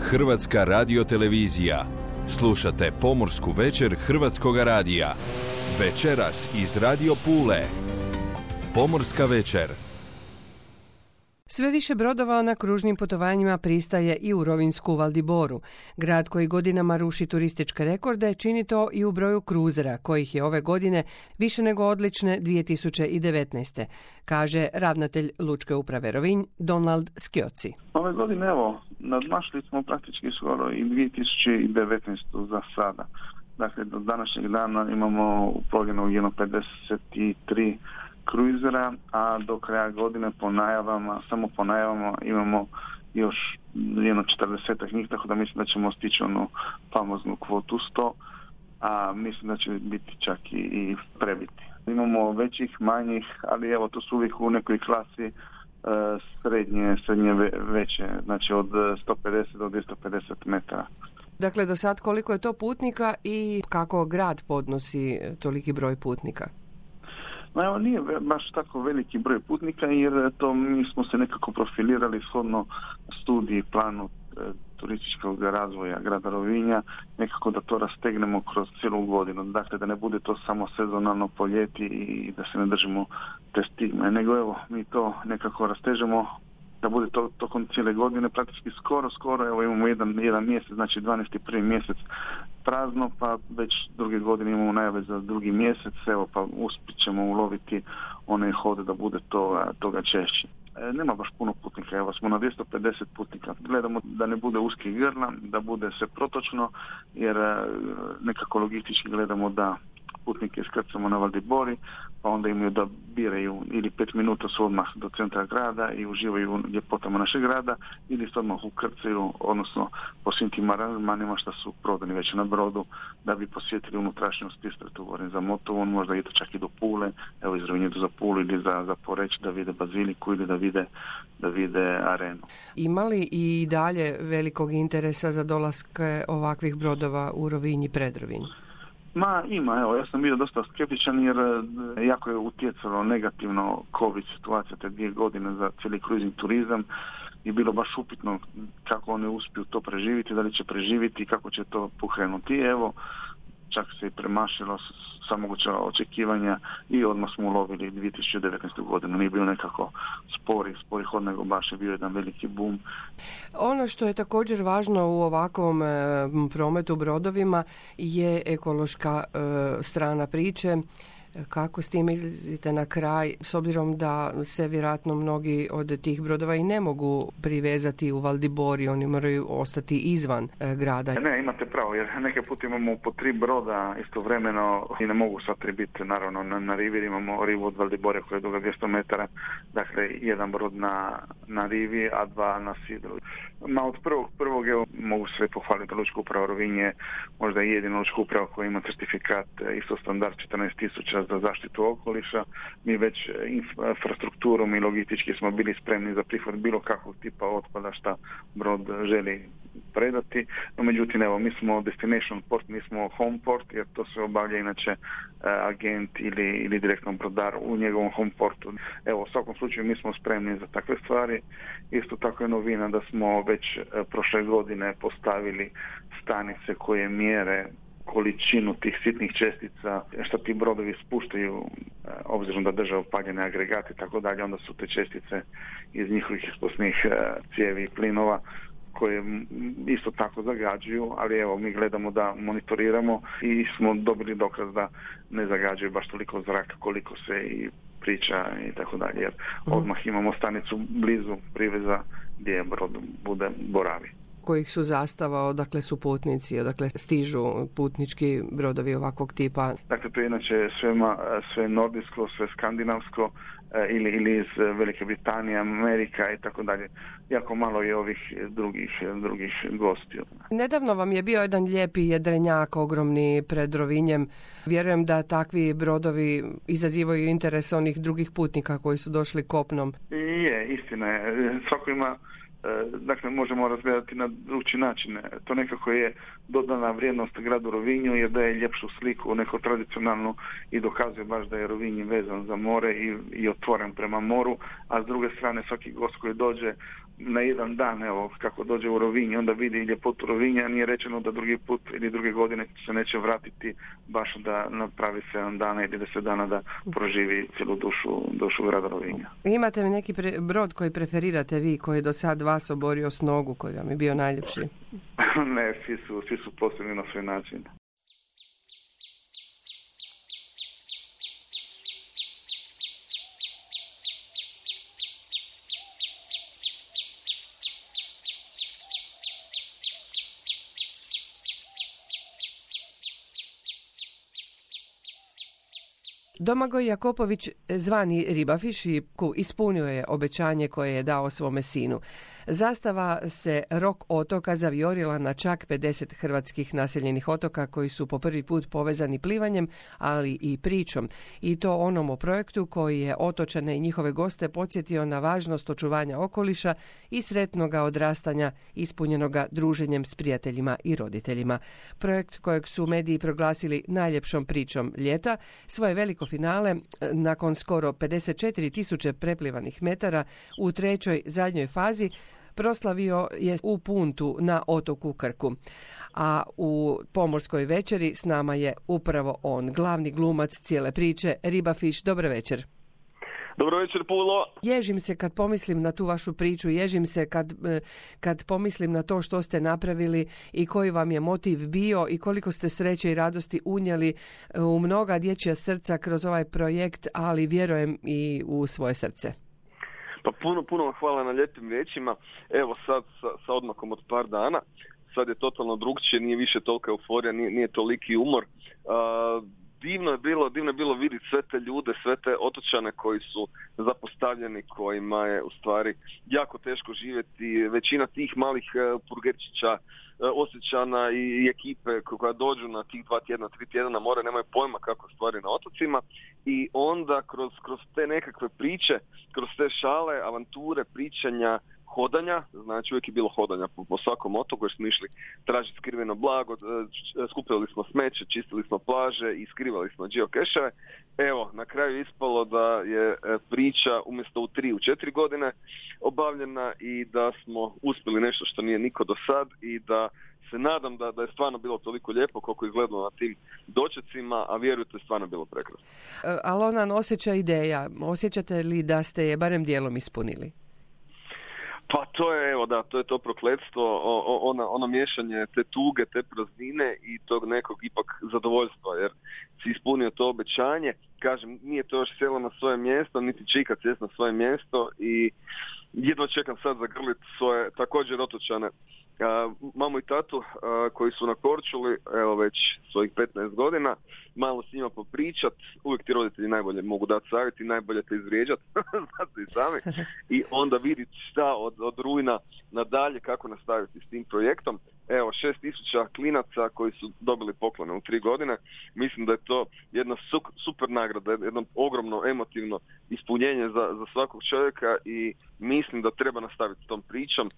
Hrvatska radiotelevizija. Slušate Pomorsku večer Hrvatskog radija. Večeras iz Radio Pule. Pomorska večer. Sve više brodova na kružnim putovanjima pristaje i u Rovinsku Valdiboru. Grad koji godinama ruši turističke rekorde čini to i u broju kruzera, kojih je ove godine više nego odlične 2019. Kaže ravnatelj Lučke uprave Rovinj Donald skjoci Ove godine evo, nadmašli smo praktički skoro i 2019. za sada. Dakle, do današnjeg dana imamo uplovljeno 153 kruizera, a do kraja godine po najavama, samo po najavama imamo još jedno četrdesetak njih, tako da mislim da ćemo stići onu famoznu kvotu 100, a mislim da će biti čak i, i prebiti. Imamo većih, manjih, ali evo to su uvijek u nekoj klasi e, srednje, srednje veće, znači od 150 do 250 metara. Dakle, do sad koliko je to putnika i kako grad podnosi toliki broj putnika? Ma evo nije baš tako veliki broj putnika jer to mi smo se nekako profilirali shodno studiji planu e, turističkog razvoja grada Rovinja, nekako da to rastegnemo kroz cijelu godinu. Dakle, da ne bude to samo sezonalno po ljeti i da se ne držimo te stigme, nego evo, mi to nekako rastežemo da bude to tokom cijele godine, praktički skoro, skoro, evo imamo jedan, jedan mjesec, znači 12. prvi mjesec prazno, pa već druge godine imamo najave za drugi mjesec, evo pa uspit ćemo uloviti one hode da bude toga, toga češće. E, nema baš puno putnika, evo smo na 250 putnika. Gledamo da ne bude uski grla, da bude sve protočno, jer e, nekako logistički gledamo da putnike iskrcamo na Valdibori, pa onda imaju da biraju ili pet minuta su odmah do centra grada i uživaju u ljepotama našeg grada ili se odmah ukrcaju, odnosno po svim tim aranžmanima što su prodani već na brodu da bi posjetili unutrašnjost tu govorim za Motovon, možda idu čak i do Pule, evo iz za Pulu ili za, za Poreć da vide baziliku ili da vide, da vide arenu. Imali i dalje velikog interesa za dolaske ovakvih brodova u Rovinj i Predrovinj? Ma ima, evo, ja sam bio dosta skeptičan jer e, jako je utjecalo negativno COVID situacija te dvije godine za cijeli kruizni turizam i bilo baš upitno kako oni uspiju to preživiti, da li će preživiti kako će to pokrenuti. Evo, čak se i premašilo sa moguća očekivanja i odmah smo ulovili 2019. godinu. Nije bio nekako spori, spori hod, nego baš je bio jedan veliki bum. Ono što je također važno u ovakvom e, prometu brodovima je ekološka e, strana priče kako s tim izlazite na kraj, s obzirom da se vjerojatno mnogi od tih brodova i ne mogu privezati u Valdibori, oni moraju ostati izvan e, grada. Ne, imate pravo, jer neke put imamo po tri broda istovremeno i ne mogu sva tri biti, naravno, na, na rivi imamo rivu od Valdibore koja je duga 200 metara, dakle, jedan brod na, na rivi, a dva na sidru. Ma od prvog, prvog je, mogu se pohvaliti Lučku uprava Rovinje, možda i jedina Lučka uprava koja ima certifikat e, isto standard 14.000 za zaštitu okoliša. Mi već e, infrastrukturom i logistički smo bili spremni za prihvat bilo kakvog tipa otpada šta brod želi predati. No, međutim, evo, mi smo destination port, mi smo home port, jer to se obavlja inače e, agent ili, ili direktno brodar u njegovom home portu. Evo, u svakom slučaju mi smo spremni za takve stvari. Isto tako je novina da smo već e, prošle godine postavili stanice koje mjere količinu tih sitnih čestica što ti brodovi spuštaju e, obzirom da drže upaljene agregate i tako dalje, onda su te čestice iz njihovih ispusnih cijevi i plinova koje isto tako zagađuju, ali evo mi gledamo da monitoriramo i smo dobili dokaz da ne zagađuju baš toliko zraka koliko se i priča i tako dalje, jer mhm. odmah imamo stanicu blizu priveza gdje brod bude boravi. Kojih su zastava, odakle su putnici, odakle stižu putnički brodovi ovakvog tipa? Dakle, to je inače sve, sve nordijsko, sve skandinavsko, E, ili, ili iz Velike Britanije, Amerika i tako dalje. Jako malo je ovih drugih, drugih gostiju. Nedavno vam je bio jedan lijepi jedrenjak ogromni pred Rovinjem. Vjerujem da takvi brodovi izazivaju interes onih drugih putnika koji su došli kopnom. I je, istina je. Svako ima dakle možemo razgledati na drugi način. To nekako je dodana vrijednost gradu Rovinju jer daje ljepšu sliku, neko tradicionalnu i dokazuje baš da je Rovinj vezan za more i, i otvoren prema moru, a s druge strane svaki gost koji dođe na jedan dan, evo, kako dođe u Rovinj, onda vidi ljepotu Rovinja, nije rečeno da drugi put ili druge godine se neće vratiti baš da napravi 7 dana ili 10 dana da proživi cijelu dušu, dušu grada Rovinja. Imate li neki brod koji preferirate vi, koji je do sad vas oborio s nogu, koji vam je bio najljepši? ne, svi su, svi su posebni na svoj način. Domagoj Jakopović, zvani Ribafiš, ispunio je obećanje koje je dao svome sinu. Zastava se rok otoka zavjorila na čak 50 hrvatskih naseljenih otoka koji su po prvi put povezani plivanjem, ali i pričom. I to onom o projektu koji je otočane i njihove goste podsjetio na važnost očuvanja okoliša i sretnoga odrastanja ispunjenoga druženjem s prijateljima i roditeljima. Projekt kojeg su mediji proglasili najljepšom pričom ljeta, svoje veliko finale nakon skoro 54 tisuće preplivanih metara u trećoj zadnjoj fazi proslavio je u Puntu na otoku Krku. A u pomorskoj večeri s nama je upravo on, glavni glumac cijele priče, Ribafiš. Dobar večer. Dobro večer, Pulo. Ježim se kad pomislim na tu vašu priču, ježim se kad, e, kad pomislim na to što ste napravili i koji vam je motiv bio i koliko ste sreće i radosti unijeli e, u mnoga dječja srca kroz ovaj projekt, ali vjerujem i u svoje srce. Pa puno, puno hvala na lijepim riječima. Evo sad sa, sa odmakom od par dana, sad je totalno drugčije, nije više tolika euforija, nije, nije toliki umor. Uh, divno je bilo, divno je bilo vidjeti sve te ljude, sve te otočane koji su zapostavljeni, kojima je u stvari jako teško živjeti. Većina tih malih e, purgerčića, e, osjećana i ekipe koja dođu na tih dva tjedna, tri tjedna na more, nemaju pojma kako stvari na otocima i onda kroz, kroz te nekakve priče, kroz te šale, avanture, pričanja, hodanja, znači uvijek je bilo hodanja po, po svakom otoku jer smo išli tražiti skriveno blago, skupili smo smeće, čistili smo plaže i skrivali smo geokeševe. Evo, na kraju ispalo da je e, priča umjesto u tri, u četiri godine obavljena i da smo uspjeli nešto što nije niko do sad i da se nadam da, da je stvarno bilo toliko lijepo koliko je izgledalo na tim dočecima, a vjerujte, stvarno bilo prekrasno. E, ali ona osjeća ideja. Osjećate li da ste je barem dijelom ispunili? Pa to je, evo da, to je to prokletstvo, ono, ono miješanje te tuge, te praznine i tog nekog ipak zadovoljstva, jer si ispunio to obećanje, kažem, nije to još sjelo na svoje mjesto, niti će ikad na svoje mjesto i jedno čekam sad zagrliti svoje također otočane mamu i tatu koji su na Korčuli, evo već svojih 15 godina, malo s njima popričat, uvijek ti roditelji najbolje mogu dati savjet i najbolje te izvrijeđat, znate i sami, i onda vidjeti šta od, od rujna nadalje kako nastaviti s tim projektom. Evo, šest tisuća klinaca koji su dobili poklone u tri godine, mislim da je to jedna super nagrada, jedno ogromno emotivno ispunjenje za, za svakog čovjeka i mislim da treba nastaviti s tom pričom, e,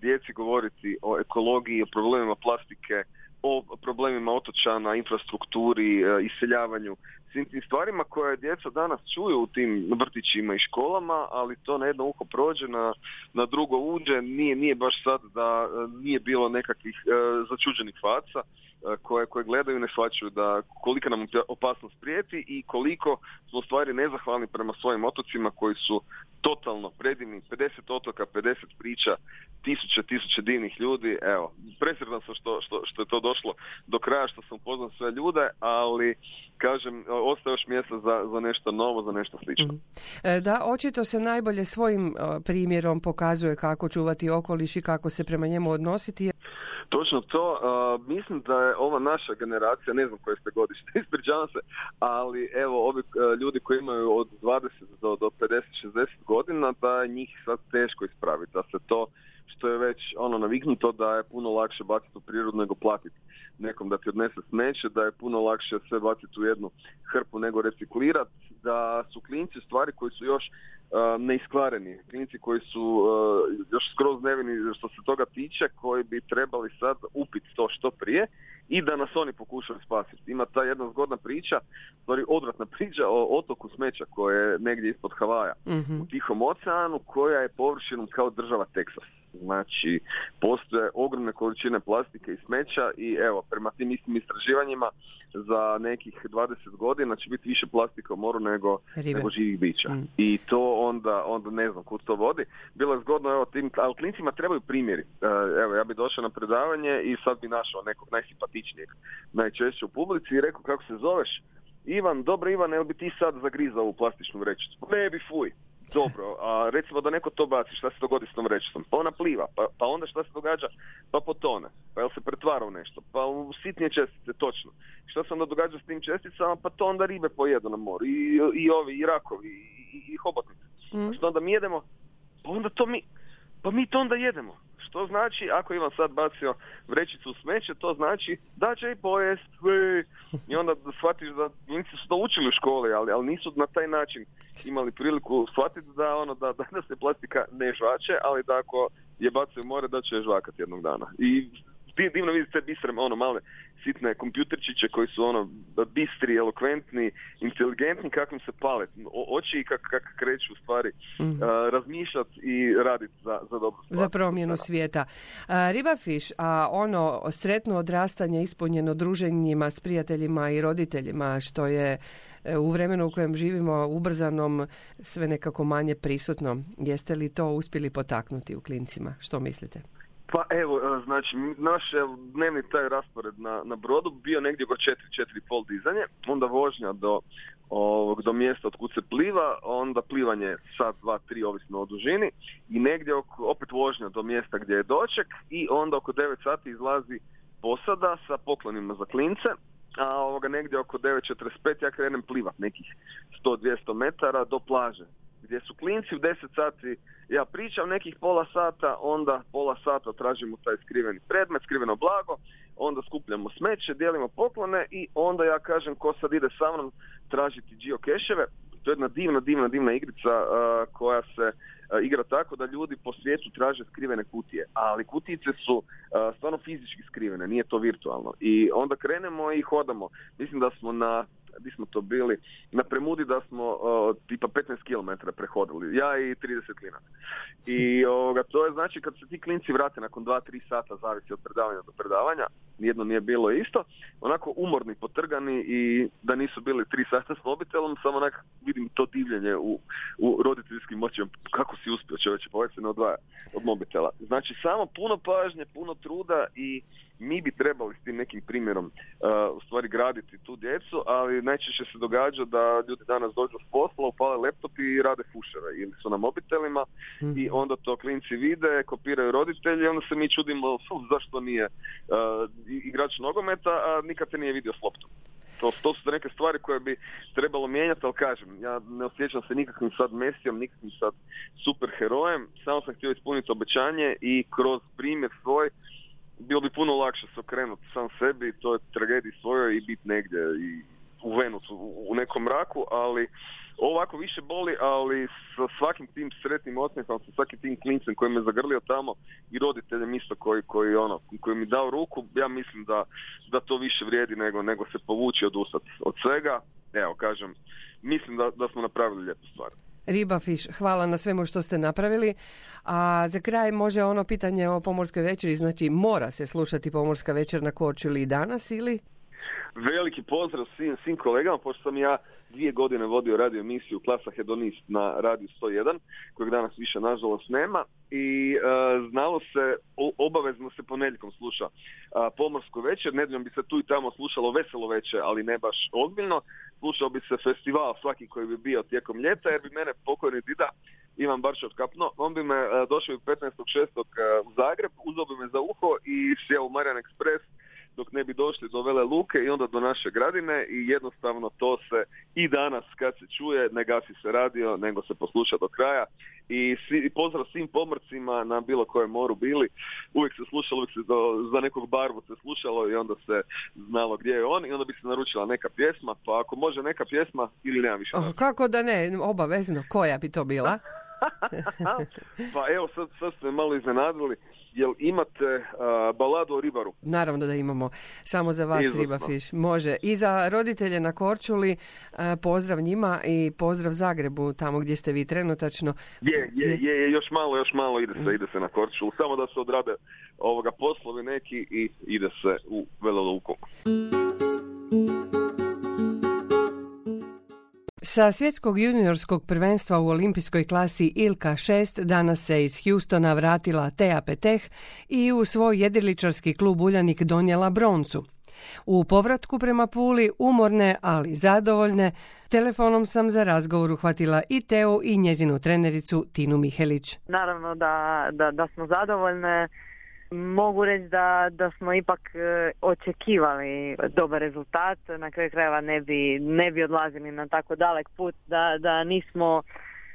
djeci govoriti o ekologiji, o problemima plastike, o problemima otočana, infrastrukturi, e, iseljavanju, svim tim stvarima koje djeca danas čuju u tim vrtićima i školama, ali to na jedno uho prođe, na, na drugo uđe, nije, nije baš sad da e, nije bilo nekakvih e, začuđenih faca koje, koje gledaju i ne shvaćaju da kolika nam opasnost prijeti i koliko smo stvari nezahvalni prema svojim otocima koji su totalno predivni, 50 otoka, 50 priča, tisuće, tisuće divnih ljudi. Evo, presredan sam što, što, što je to došlo do kraja, što sam upoznao sve ljude, ali kažem kažem, ostaje još mjesta za, za nešto novo, za nešto slično. Mhm. E, da, očito se najbolje svojim primjerom pokazuje kako čuvati okoliš i kako se prema njemu odnositi. Točno to, mislim da je ova naša generacija, ne znam koje ste godište, ispričavam se, ali evo ovi ljudi koji imaju od 20 do, do 50-60 godina, da je njih sad teško ispraviti, da se to što je već ono naviknuto da je puno lakše baciti u prirodu nego platiti nekom da ti odnese smeće, da je puno lakše sve baciti u jednu hrpu nego reciklirati, da su klinci stvari koji su još uh, neiskvareni, klinci koji su uh, još skroz nevini što se toga tiče, koji bi trebali sad upiti to što prije i da nas oni pokušaju spasiti. Ima ta jedna zgodna priča, stvari odvratna priča o otoku smeća koje je negdje ispod Havaja mm u Tihom oceanu koja je površinom kao država Teksas. Znači, postoje ogromne količine plastike i smeća i evo, prema tim istim istraživanjima za nekih 20 godina će biti više plastika u moru nego, nego živih bića. Mm. I to onda, onda ne znam kud to vodi. Bilo je zgodno, evo, tim, ali klincima trebaju primjeri. E, evo, ja bi došao na predavanje i sad bi našao nekog najsimpatičnijeg, najčešće u publici i rekao kako se zoveš. Ivan, dobro Ivan, jel bi ti sad zagrizao u plastičnu vrećicu? Ne bi, fuj. Dobro, a recimo da neko to baci, šta se dogodi s tom vrećicom? Pa ona pliva, pa, pa onda šta se događa? Pa potone, pa jel se pretvara u nešto? Pa u sitnije čestice, točno. Šta se onda događa s tim česticama? Pa to onda ribe pojedu na moru, i, i ovi, i rakovi, i, i hobotnice. Mm. Što onda mi jedemo? Pa onda to mi, pa mi to onda jedemo. Što znači, ako Ivan sad bacio vrećicu u smeće, to znači da će i pojest. I onda shvatiš da klinci su to učili u školi, ali, ali nisu na taj način imali priliku shvatiti da ono da danas se plastika ne žvače, ali da ako je bacio more da će je žvakati jednog dana. I divno vidite te bistre, ono male sitne kompjuterčiće koji su ono bistri, elokventni, inteligentni, kakvim se pale oči i kak, kak kreću u stvari mm. razmišljati i raditi za, za dobro Za promjenu svijeta. Ribafiš, a ono sretno odrastanje ispunjeno druženjima s prijateljima i roditeljima, što je e, u vremenu u kojem živimo ubrzanom sve nekako manje prisutno. Jeste li to uspjeli potaknuti u klincima? Što mislite? Pa evo, e, znači, naš dnevni taj raspored na, na brodu bio negdje oko 4-4,5 dizanje, onda vožnja do, ovog, do mjesta od kud se pliva, onda plivanje sat, dva, tri, ovisno o dužini. I negdje oko, opet vožnja do mjesta gdje je doček i onda oko 9 sati izlazi posada sa poklonima za klince, a ovoga negdje oko 9.45 ja krenem plivat nekih 100-200 metara do plaže gdje su klinci u 10 sati, ja pričam nekih pola sata, onda pola sata tražimo taj skriveni predmet, skriveno blago, onda skupljamo smeće, dijelimo poklone i onda ja kažem ko sad ide sa mnom tražiti geocache To je jedna divna, divna, divna igrica koja se igra tako da ljudi po svijetu traže skrivene kutije, ali kutice su stvarno fizički skrivene, nije to virtualno. I onda krenemo i hodamo. Mislim da smo na di smo to bili, na Premudi da smo uh, tipa 15 km prehodili, ja i 30 klinaca. I ovoga, to je znači kad se ti klinci vrate nakon 2-3 sata, zavisi od predavanja do predavanja, nijedno nije bilo isto, onako umorni, potrgani i da nisu bili 3 sata s mobitelom, samo onak vidim to divljenje u, u roditeljskim moćima, kako si uspio čovječe, pa ovaj se ne odvaja od mobitela. Znači samo puno pažnje, puno truda i mi bi trebali s tim nekim primjerom uh, u stvari graditi tu djecu, ali najčešće se događa da ljudi danas dođu s posla, upale laptop i rade fuševe ili su na mobitelima i mhm. onda to klinci vide, kopiraju roditelji i onda se mi čudimo zašto nije uh, igrač nogometa, a nikad se nije vidio s loptom. To, to su neke stvari koje bi trebalo mijenjati, ali kažem, ja ne osjećam se nikakvim sad mesijom, nikakvim sad super herojem, samo sam htio ispuniti obećanje i kroz primjer svoj bilo bi puno lakše se okrenuti sam sebi, to je tragediji svojoj i biti negdje i uvenut u, u nekom mraku, ali ovako više boli, ali sa svakim tim sretnim osmijehom, sa svakim tim klincem koji me zagrlio tamo i roditeljem isto koji, koji, ono, koji mi dao ruku, ja mislim da, da to više vrijedi nego, nego se povući odustati od svega. Evo, kažem, mislim da, da smo napravili lijepu stvar. Ribafiš, hvala na svemu što ste napravili. A za kraj može ono pitanje o pomorskoj večeri, znači mora se slušati pomorska večer na Korčuli i danas ili? veliki pozdrav svim, svim kolegama, pošto sam ja dvije godine vodio radio emisiju Klasa Hedonist na radiju 101, kojeg danas više nažalost nema i e, znalo se, obavezno se ponedjeljkom sluša e, pomorsko večer, nedjeljom bi se tu i tamo slušalo veselo večer, ali ne baš ozbiljno, slušao bi se festival svaki koji bi bio tijekom ljeta, jer bi mene pokojni dida Ivan Baršov kapno, on bi me e, došao 15.6. u Zagreb, uzeo bi me za uho i sjeo u Marijan Express dok ne bi došli do Vele Luke i onda do naše gradine i jednostavno to se i danas kad se čuje ne gasi se radio nego se posluša do kraja. I, svi, pozdrav svim pomorcima na bilo kojem moru bili. Uvijek se slušalo, uvijek se do, za nekog barvu se slušalo i onda se znalo gdje je on i onda bi se naručila neka pjesma. Pa ako može neka pjesma ili nema više oh, kako da ne, obavezno, koja bi to bila? pa evo sad, sad ste malo iznenadili jel imate baladu o ribaru? Naravno da imamo. Samo za vas riba fiš. Može. I za roditelje na Korčuli pozdrav njima i pozdrav Zagrebu tamo gdje ste vi trenutačno. Je, je, je, je još malo, još malo ide se, ide se na Korčulu. Samo da se odrade ovoga poslovi neki i ide se u Veloluku. Sa svjetskog juniorskog prvenstva u olimpijskoj klasi Ilka 6 danas se iz Houstona vratila Teja Peteh i u svoj jedriličarski klub Uljanik donijela broncu. U povratku prema Puli, umorne, ali zadovoljne, telefonom sam za razgovor uhvatila i Teo i njezinu trenericu Tinu Mihelić. Naravno da, da, da smo zadovoljne, Mogu reći da, da smo ipak e, očekivali dobar rezultat, na kraju krajeva ne bi, ne bi odlazili na tako dalek put, da, da nismo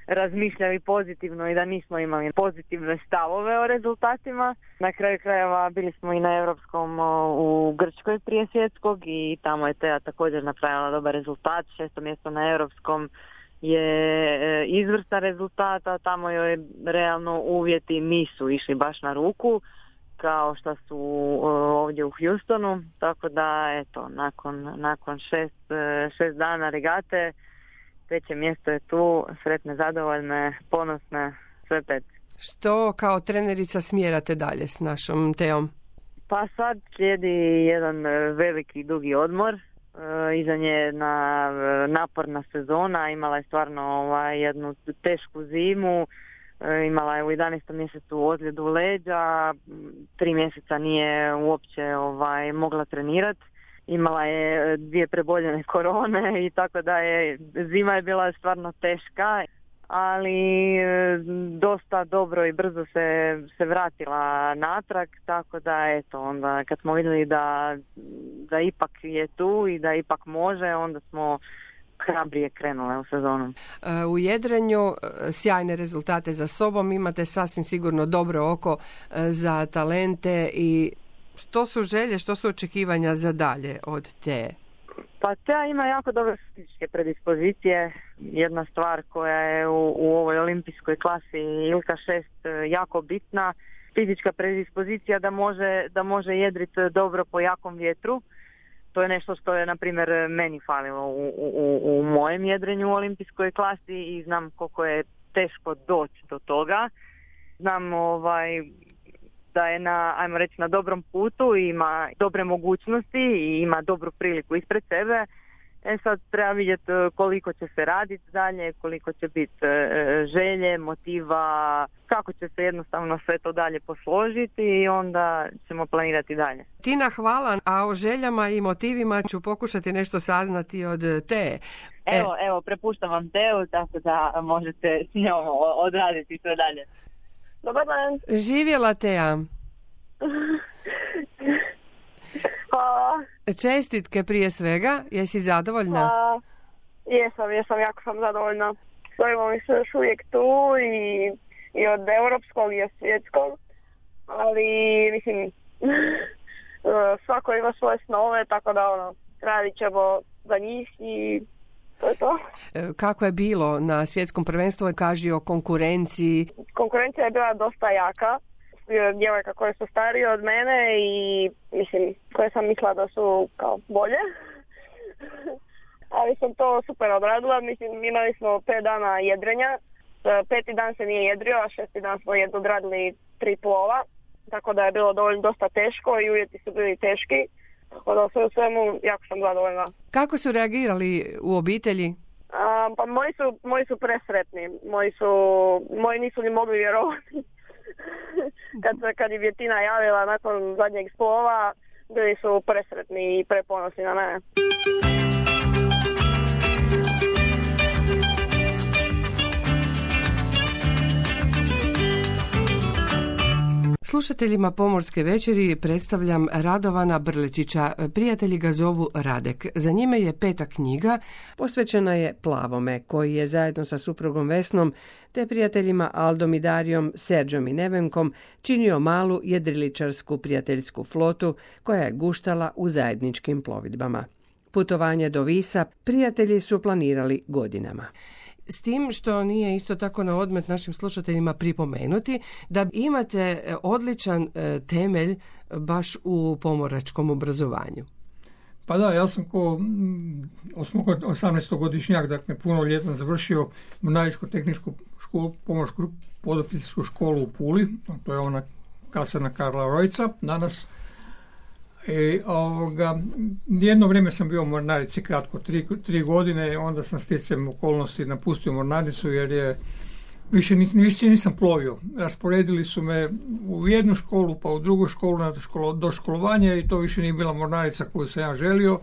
razmišljali pozitivno i da nismo imali pozitivne stavove o rezultatima. Na kraju krajeva bili smo i na Europskom u Grčkoj prije svjetskog i tamo je Teja također napravila dobar rezultat. Šesto mjesto na Europskom je e, izvrstan rezultat, a tamo joj realno uvjeti nisu išli baš na ruku kao što su ovdje u Houstonu, tako da eto, nakon, nakon šest, e, šest dana regate, treće mjesto je tu, sretne, zadovoljne, ponosne, sve pet. Što kao trenerica smjerate dalje s našom teom? Pa sad slijedi jedan e, veliki dugi odmor, e, iza nje na naporna sezona, imala je stvarno ovaj, jednu tešku zimu, E, imala je u 11. mjesecu ozljedu leđa, tri mjeseca nije uopće ovaj, mogla trenirati. Imala je dvije preboljene korone i tako da je zima je bila stvarno teška, ali e, dosta dobro i brzo se, se vratila natrag, tako da eto, onda kad smo vidjeli da, da ipak je tu i da ipak može, onda smo hrabrije krenule u sezonu. E, u jedrenju e, sjajne rezultate za sobom, imate sasvim sigurno dobro oko e, za talente i što su želje, što su očekivanja za dalje od te? Pa te ima jako dobre fizičke predispozicije. Jedna stvar koja je u, u ovoj olimpijskoj klasi Ilka 6 jako bitna, fizička predispozicija da može, da može jedriti dobro po jakom vjetru to je nešto što je, na primjer, meni falilo u, u, u mojem jedrenju u olimpijskoj klasi i znam koliko je teško doći do toga. Znam ovaj, da je na, ajmo reći, na dobrom putu, ima dobre mogućnosti i ima dobru priliku ispred sebe E sad treba vidjeti e, koliko će se raditi dalje, koliko će biti e, e, želje, motiva, kako će se jednostavno sve to dalje posložiti i onda ćemo planirati dalje. Tina, hvala, a o željama i motivima ću pokušati nešto saznati od te. Evo, evo, prepuštam vam teu, tako da možete s njom odraditi sve dalje. Dobar dan. Živjela Teja. Hvala. Čestitke prije svega, jesi zadovoljna? Pa, jesam, jesam, jako sam zadovoljna. Stojimo mi se još uvijek tu i, i od europskog i od svjetskog, ali mislim, svako ima svoje snove, tako da ono, radit ćemo za njih i to je to. E, kako je bilo na svjetskom prvenstvu? Kaži o konkurenciji. Konkurencija je bila dosta jaka djevojka koje su starije od mene i mislim koje sam mislila da su kao bolje. Ali sam to super odradila, mislim imali smo pet dana jedrenja, e, peti dan se nije jedrio, a šesti dan smo jedno odradili tri plova, tako da je bilo dovoljno dosta teško i uvjeti su bili teški. Tako da sve u svemu jako sam zadovoljna. Kako su reagirali u obitelji? A, pa moji su, moji su presretni. Moji su, moji nisu ni mogli vjerovati. Kad, kad je Vjetina javila nakon zadnjeg slova, bili su presretni i preponosni na mene. Slušateljima Pomorske večeri predstavljam Radovana Brlečića. Prijatelji ga zovu Radek. Za njime je peta knjiga, posvećena je Plavome, koji je zajedno sa suprugom Vesnom te prijateljima Aldom i Darijom, Serđom i Nevenkom činio malu jedriličarsku prijateljsku flotu koja je guštala u zajedničkim plovidbama. Putovanje do Visa prijatelji su planirali godinama. S tim što nije isto tako na odmet našim slušateljima pripomenuti da imate e, odličan e, temelj baš u pomoračkom obrazovanju. Pa da, ja sam ko 18-godišnjak, dakle puno ljetan završio Mornaričku tehničku školu, pomorsku podoficijsku školu u Puli, to je ona kasarna Karla Rojca, danas i ovoga, jedno vrijeme sam bio u Mornarici kratko, tri, tri godine, onda sam stjecajem okolnosti napustio Mornaricu jer je više, nis, više nisam plovio. Rasporedili su me u jednu školu pa u drugu školu na do školovanja i to više nije bila Mornarica koju sam ja želio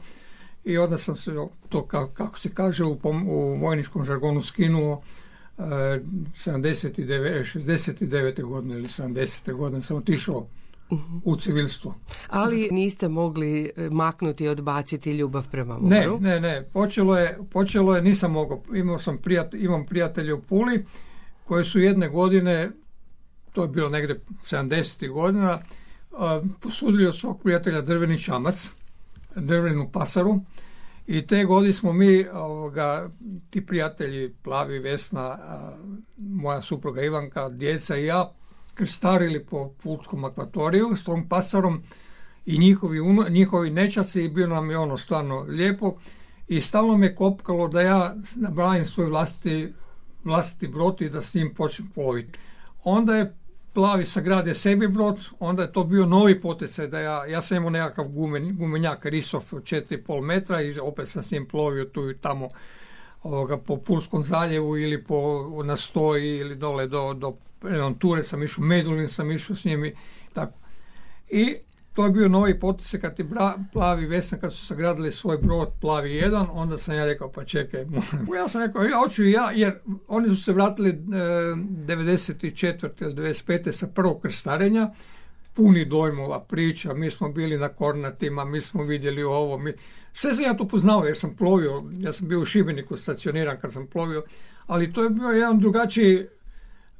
i onda sam se to kako, se kaže u, u vojničkom žargonu skinuo e, 79, 69. godine ili 70. godine sam otišao u civilstvo. Ali niste mogli e, maknuti i odbaciti ljubav prema moru? Ne, ne, ne. Počelo je, počelo je nisam mogao. Imao sam prijatelj, imam prijatelje u Puli koji su jedne godine, to je bilo negdje 70. godina, posudili od svog prijatelja drveni čamac, drvenu pasaru i te godine smo mi, ovoga, ti prijatelji, Plavi, Vesna, moja supruga Ivanka, djeca i ja, krstarili po pulskom akvatoriju s tom pasarom i njihovi, njihovi nečaci i bilo nam je ono stvarno lijepo i stalno me kopkalo da ja nabravim svoj vlastiti, vlastiti brod i da s njim počnem ploviti. Onda je plavi sagradio sebi brod, onda je to bio novi potecaj da ja, ja sam imao nekakav gumen, gumenjak Risov od 4,5 metra i opet sam s njim plovio tu i tamo ovoga, po Pulskom zaljevu ili po, na stoji ili dole do, do Ture sam išao, Medulin sam išao s njimi, tako. I to je bio novi potice kad ti plavi Vesna, kad su sagradili svoj brod plavi jedan, onda sam ja rekao, pa čekaj, ja sam rekao, ja hoću ja, jer oni su se vratili e, 94. ili 95. sa prvog krstarenja, puni dojmova, priča, mi smo bili na Kornatima, mi smo vidjeli ovo, mi... sve sam ja to poznao jer sam plovio, ja sam bio u Šibeniku stacioniran kad sam plovio, ali to je bio jedan drugačiji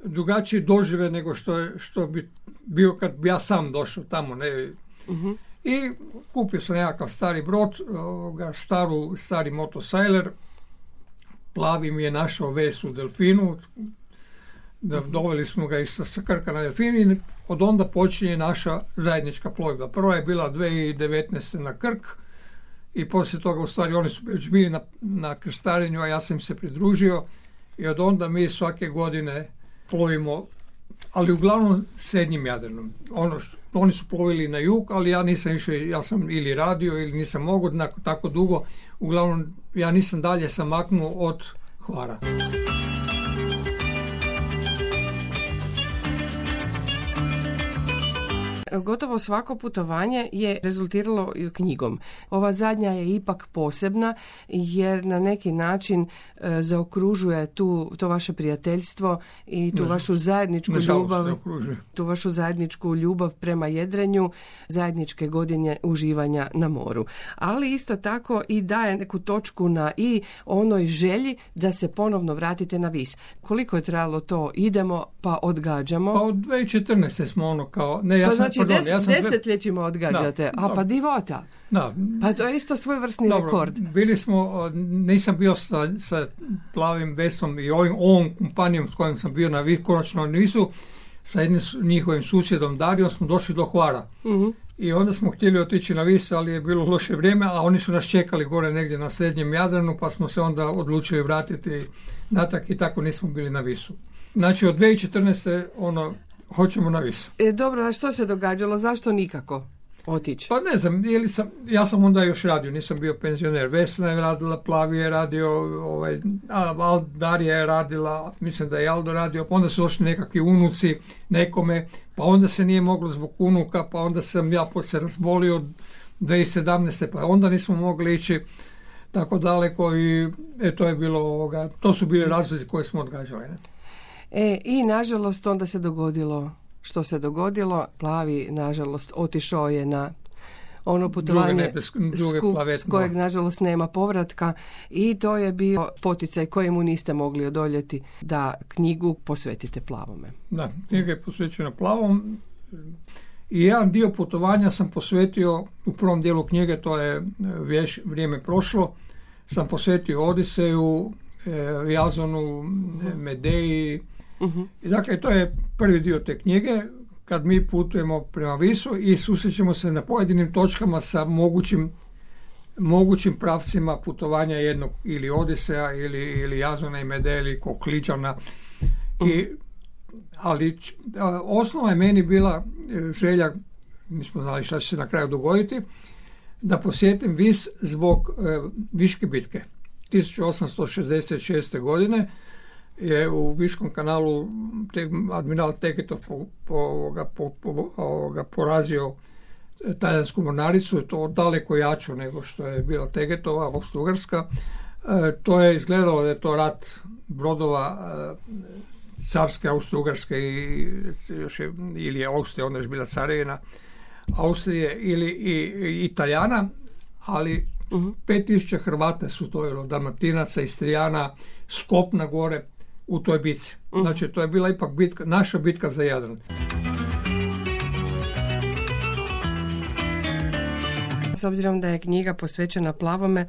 drugačiji dožive nego što, je, što bi bio kad bi ja sam došao tamo. Ne. uh I kupio sam nekakav stari brod, ovoga, staru, stari motosailer, plavi mi je našao ves u Delfinu, da doveli smo ga iz Krka na Delfin i od onda počinje naša zajednička plovidba. Prva je bila 2019. na Krk i poslije toga u stvari oni su već bili na, na krstarenju, a ja sam se pridružio i od onda mi svake godine plovimo, ali uglavnom srednjim Jadranom. Ono što, oni su plovili na jug, ali ja nisam išao, ja sam ili radio ili nisam mogao tako dugo. Uglavnom, ja nisam dalje sam maknuo od Hvara. Gotovo svako putovanje je rezultiralo knjigom. Ova zadnja je ipak posebna jer na neki način e, zaokružuje tu to vaše prijateljstvo i tu vašu zajedničku ljubav, tu vašu zajedničku ljubav prema jedrenju, zajedničke godine uživanja na moru. Ali isto tako i daje neku točku na i onoj želji da se ponovno vratite na vis. Koliko je trajalo to? Idemo pa odgađamo. Pa od 2014. smo ono kao... Ne, ja to sam, znači pardon, ja sam desetljećima odgađate, a pa divota. Da. Pa to je isto svojevrsni Dobro, rekord. Bili smo, nisam bio sa, sa plavim vesom i ovim, ovom kompanijom s kojom sam bio na konačno nisu, sa jednim njihovim susjedom Darijom smo došli do Hvara. uh I onda smo htjeli otići na vis, ali je bilo loše vrijeme, a oni su nas čekali gore negdje na srednjem Jadranu, pa smo se onda odlučili vratiti natak i tako nismo bili na visu. Znači od 2014. ono hoćemo na vis. E, dobro, a što se događalo? Zašto nikako? otići? Pa ne znam, ili sam, ja sam onda još radio, nisam bio penzioner. Vesna je radila, Plavi je radio, ovaj, a, Darija je radila, mislim da je Aldo radio, pa onda su došli nekakvi unuci nekome, pa onda se nije moglo zbog unuka, pa onda sam ja se razbolio 2017. pa onda nismo mogli ići tako daleko i e, to je bilo ovoga, to su bili razlozi koje smo odgađali. Ne? E, I nažalost onda se dogodilo što se dogodilo. Plavi, nažalost, otišao je na ono putovanje s kojeg nažalost nema povratka. I to je bio poticaj kojemu niste mogli odoljeti da knjigu posvetite plavome. Da, knjiga je posvećena plavom. I jedan dio putovanja sam posvetio u prvom dijelu knjige, to je vješ, vrijeme prošlo, sam posvetio Odiseju, e, Jazonu, Medeji, uh I dakle, to je prvi dio te knjige kad mi putujemo prema Visu i susrećemo se na pojedinim točkama sa mogućim, mogućim pravcima putovanja jednog ili Odiseja ili, ili Jazona i Mede ili Kokliđana. I, ali osnova je meni bila e, želja, mi smo znali šta će se na kraju dogoditi, da posjetim Vis zbog e, Viške bitke 1866. godine je u Viškom kanalu te, admiral Teketov po, po, porazio e, talijansku mornaricu, to daleko jačo nego što je bila Tegetova, Austro-Ugarska. E, to je izgledalo da je to rat brodova e, carske, Austro-Ugarske i još je, ili je Austrija, onda je bila carevina Austrije ili i, Italijana, ali uh 5000 Hrvata su to, Dalmatinaca, Istrijana, Skopna gore, u toj bitci. Mhm. Znači, to je bila ipak bitka, naša bitka za Jadran. S obzirom da je knjiga posvećena plavome,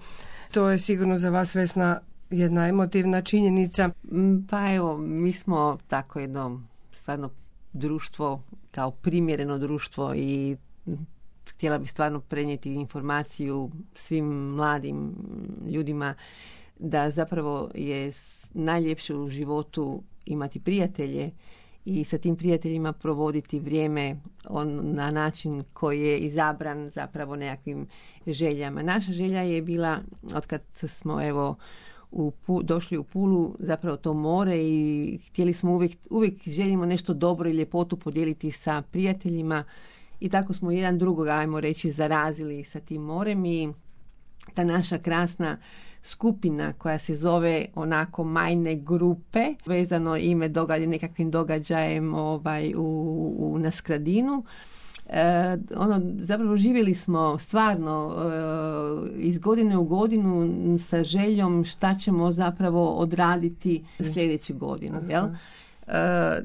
to je sigurno za vas Vesna jedna emotivna činjenica. Mm, pa evo, mi smo tako jedno stvarno društvo, kao primjereno društvo i htjela bih stvarno prenijeti informaciju svim mladim ljudima da zapravo je najljepše u životu imati prijatelje i sa tim prijateljima provoditi vrijeme on, na način koji je izabran zapravo nekakvim željama. Naša želja je bila, otkad smo evo u, došli u Pulu, zapravo to more i htjeli smo uvijek, uvijek želimo nešto dobro i ljepotu podijeliti sa prijateljima i tako smo jedan drugog, ajmo reći, zarazili sa tim morem i ta naša krasna skupina koja se zove onako majne grupe, vezano ime događa nekakvim događajem ovaj, u, u, na Skradinu. E, ono, zapravo živjeli smo stvarno e, iz godine u godinu sa željom šta ćemo zapravo odraditi sljedeću godinu. Jel? E,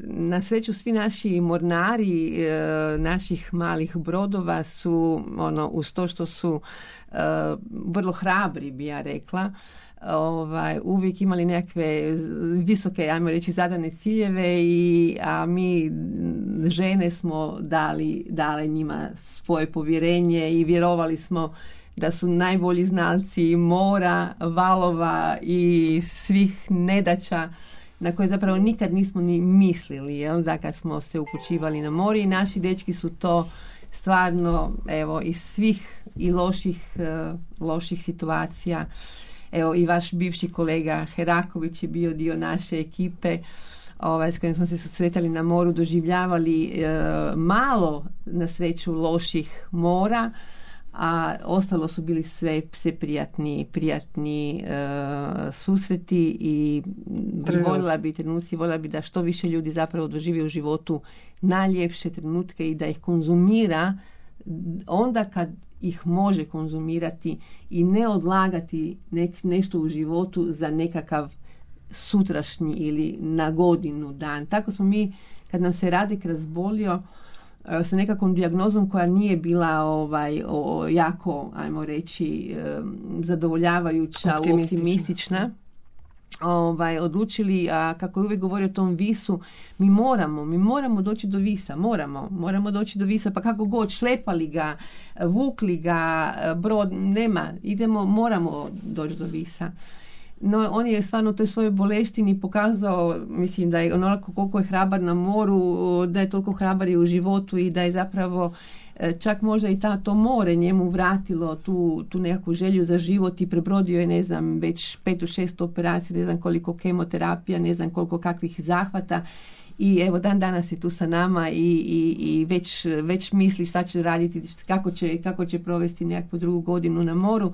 na sreću svi naši mornari e, naših malih brodova su ono uz to što su vrlo hrabri bi ja rekla ovaj, uvijek imali nekakve visoke, ajmo reći, zadane ciljeve, i, a mi žene smo dali, dali njima svoje povjerenje i vjerovali smo da su najbolji znalci mora, valova i svih nedaća na koje zapravo nikad nismo ni mislili, jel, da kad smo se upućivali na mori i naši dečki su to stvarno, evo, iz svih i loših, e, loših situacija, evo i vaš bivši kolega Heraković je bio dio naše ekipe, ovaj, s kojim smo se susretali na moru, doživljavali e, malo na sreću loših mora, a ostalo su bili sve, sve prijatni, prijatni e, susreti i voljela bi trenuci, voljela bi da što više ljudi zapravo doživi u životu najljepše trenutke i da ih konzumira onda kad ih može konzumirati i ne odlagati nek, nešto u životu za nekakav sutrašnji ili na godinu dan. Tako smo mi, kad nam se Radek razbolio, E, sa nekakvom dijagnozom koja nije bila ovaj o, jako, ajmo reći, zadovoljavajuća, optimistična. optimistična ovaj, odlučili, a kako je uvijek govori o tom visu, mi moramo, mi moramo doći do visa, moramo, moramo doći do visa, pa kako god, šlepali ga, vukli ga, brod, nema, idemo, moramo doći do visa no on je stvarno toj svojoj boleštini pokazao, mislim da je onoliko koliko je hrabar na moru, da je toliko hrabar i u životu i da je zapravo e, čak možda i ta, to more njemu vratilo tu, tu nekakvu želju za život i prebrodio je, ne znam, već petu, šestu operaciju, ne znam koliko kemoterapija, ne znam koliko kakvih zahvata i evo dan danas je tu sa nama i, i, i već, već misli šta će raditi, kako će, kako će provesti nekakvu drugu godinu na moru.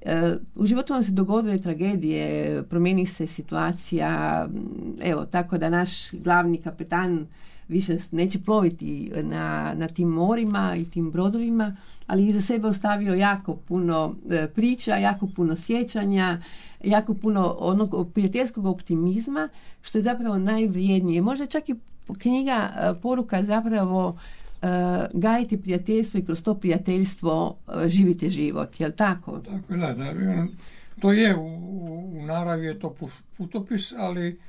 E, u životu vam se dogodile tragedije, promijeni se situacija, evo, tako da naš glavni kapetan više neće ploviti na, na tim morima i tim brodovima, ali iza sebe ostavio jako puno e, priča, jako puno sjećanja, jako puno onog prijateljskog optimizma, što je zapravo najvrijednije. Možda čak i knjiga e, poruka zapravo gajiti prijateljstvo i kroz to prijateljstvo živite život, jel tako? Tako da, da. To je, u, u naravi je to putopis, ali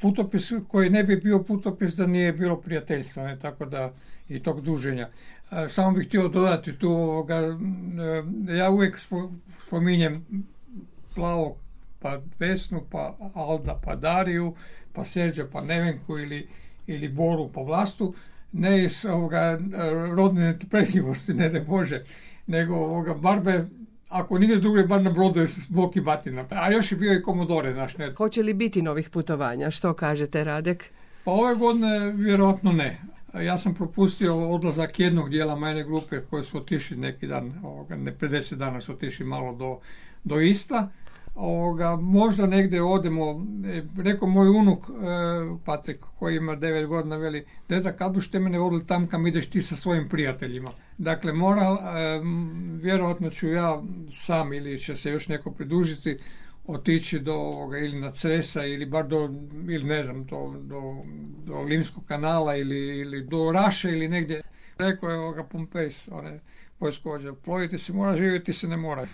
putopis koji ne bi bio putopis da nije bilo prijateljstva, ne, tako da i tog druženja. Samo bih htio dodati tu, ovoga, e, ja uvijek spominjem plavog pa Vesnu, pa Alda, pa Dariju, pa Serđa, pa Nevenku ili, ili Boru, pa Vlastu, ne iz ovoga rodne netrpeljivosti, ne ne može, nego ovoga barbe ako nije druge, bar na brodu bok i batina. A još je bio i komodore naš. Ne. Hoće li biti novih putovanja? Što kažete, Radek? Pa ove godine vjerojatno ne. Ja sam propustio odlazak jednog dijela majne grupe koji su otišli neki dan, ovoga, ne 50 dana su otišli malo do, do Ista. Ovoga, možda negdje odemo, e, rekao moj unuk e, Patrik koji ima 9 godina, veli, deda kad bušte mene vodili tam kam ideš ti sa svojim prijateljima. Dakle, moral, e, vjerojatno ću ja sam ili će se još neko pridružiti, otići do ovoga, ili na Cresa ili bar do, ili ne znam, do, do, do Limskog kanala ili, ili do Raše ili negdje. Rekao je ovoga Pompejs, one vojskovođa, ploviti se mora, živjeti se ne mora.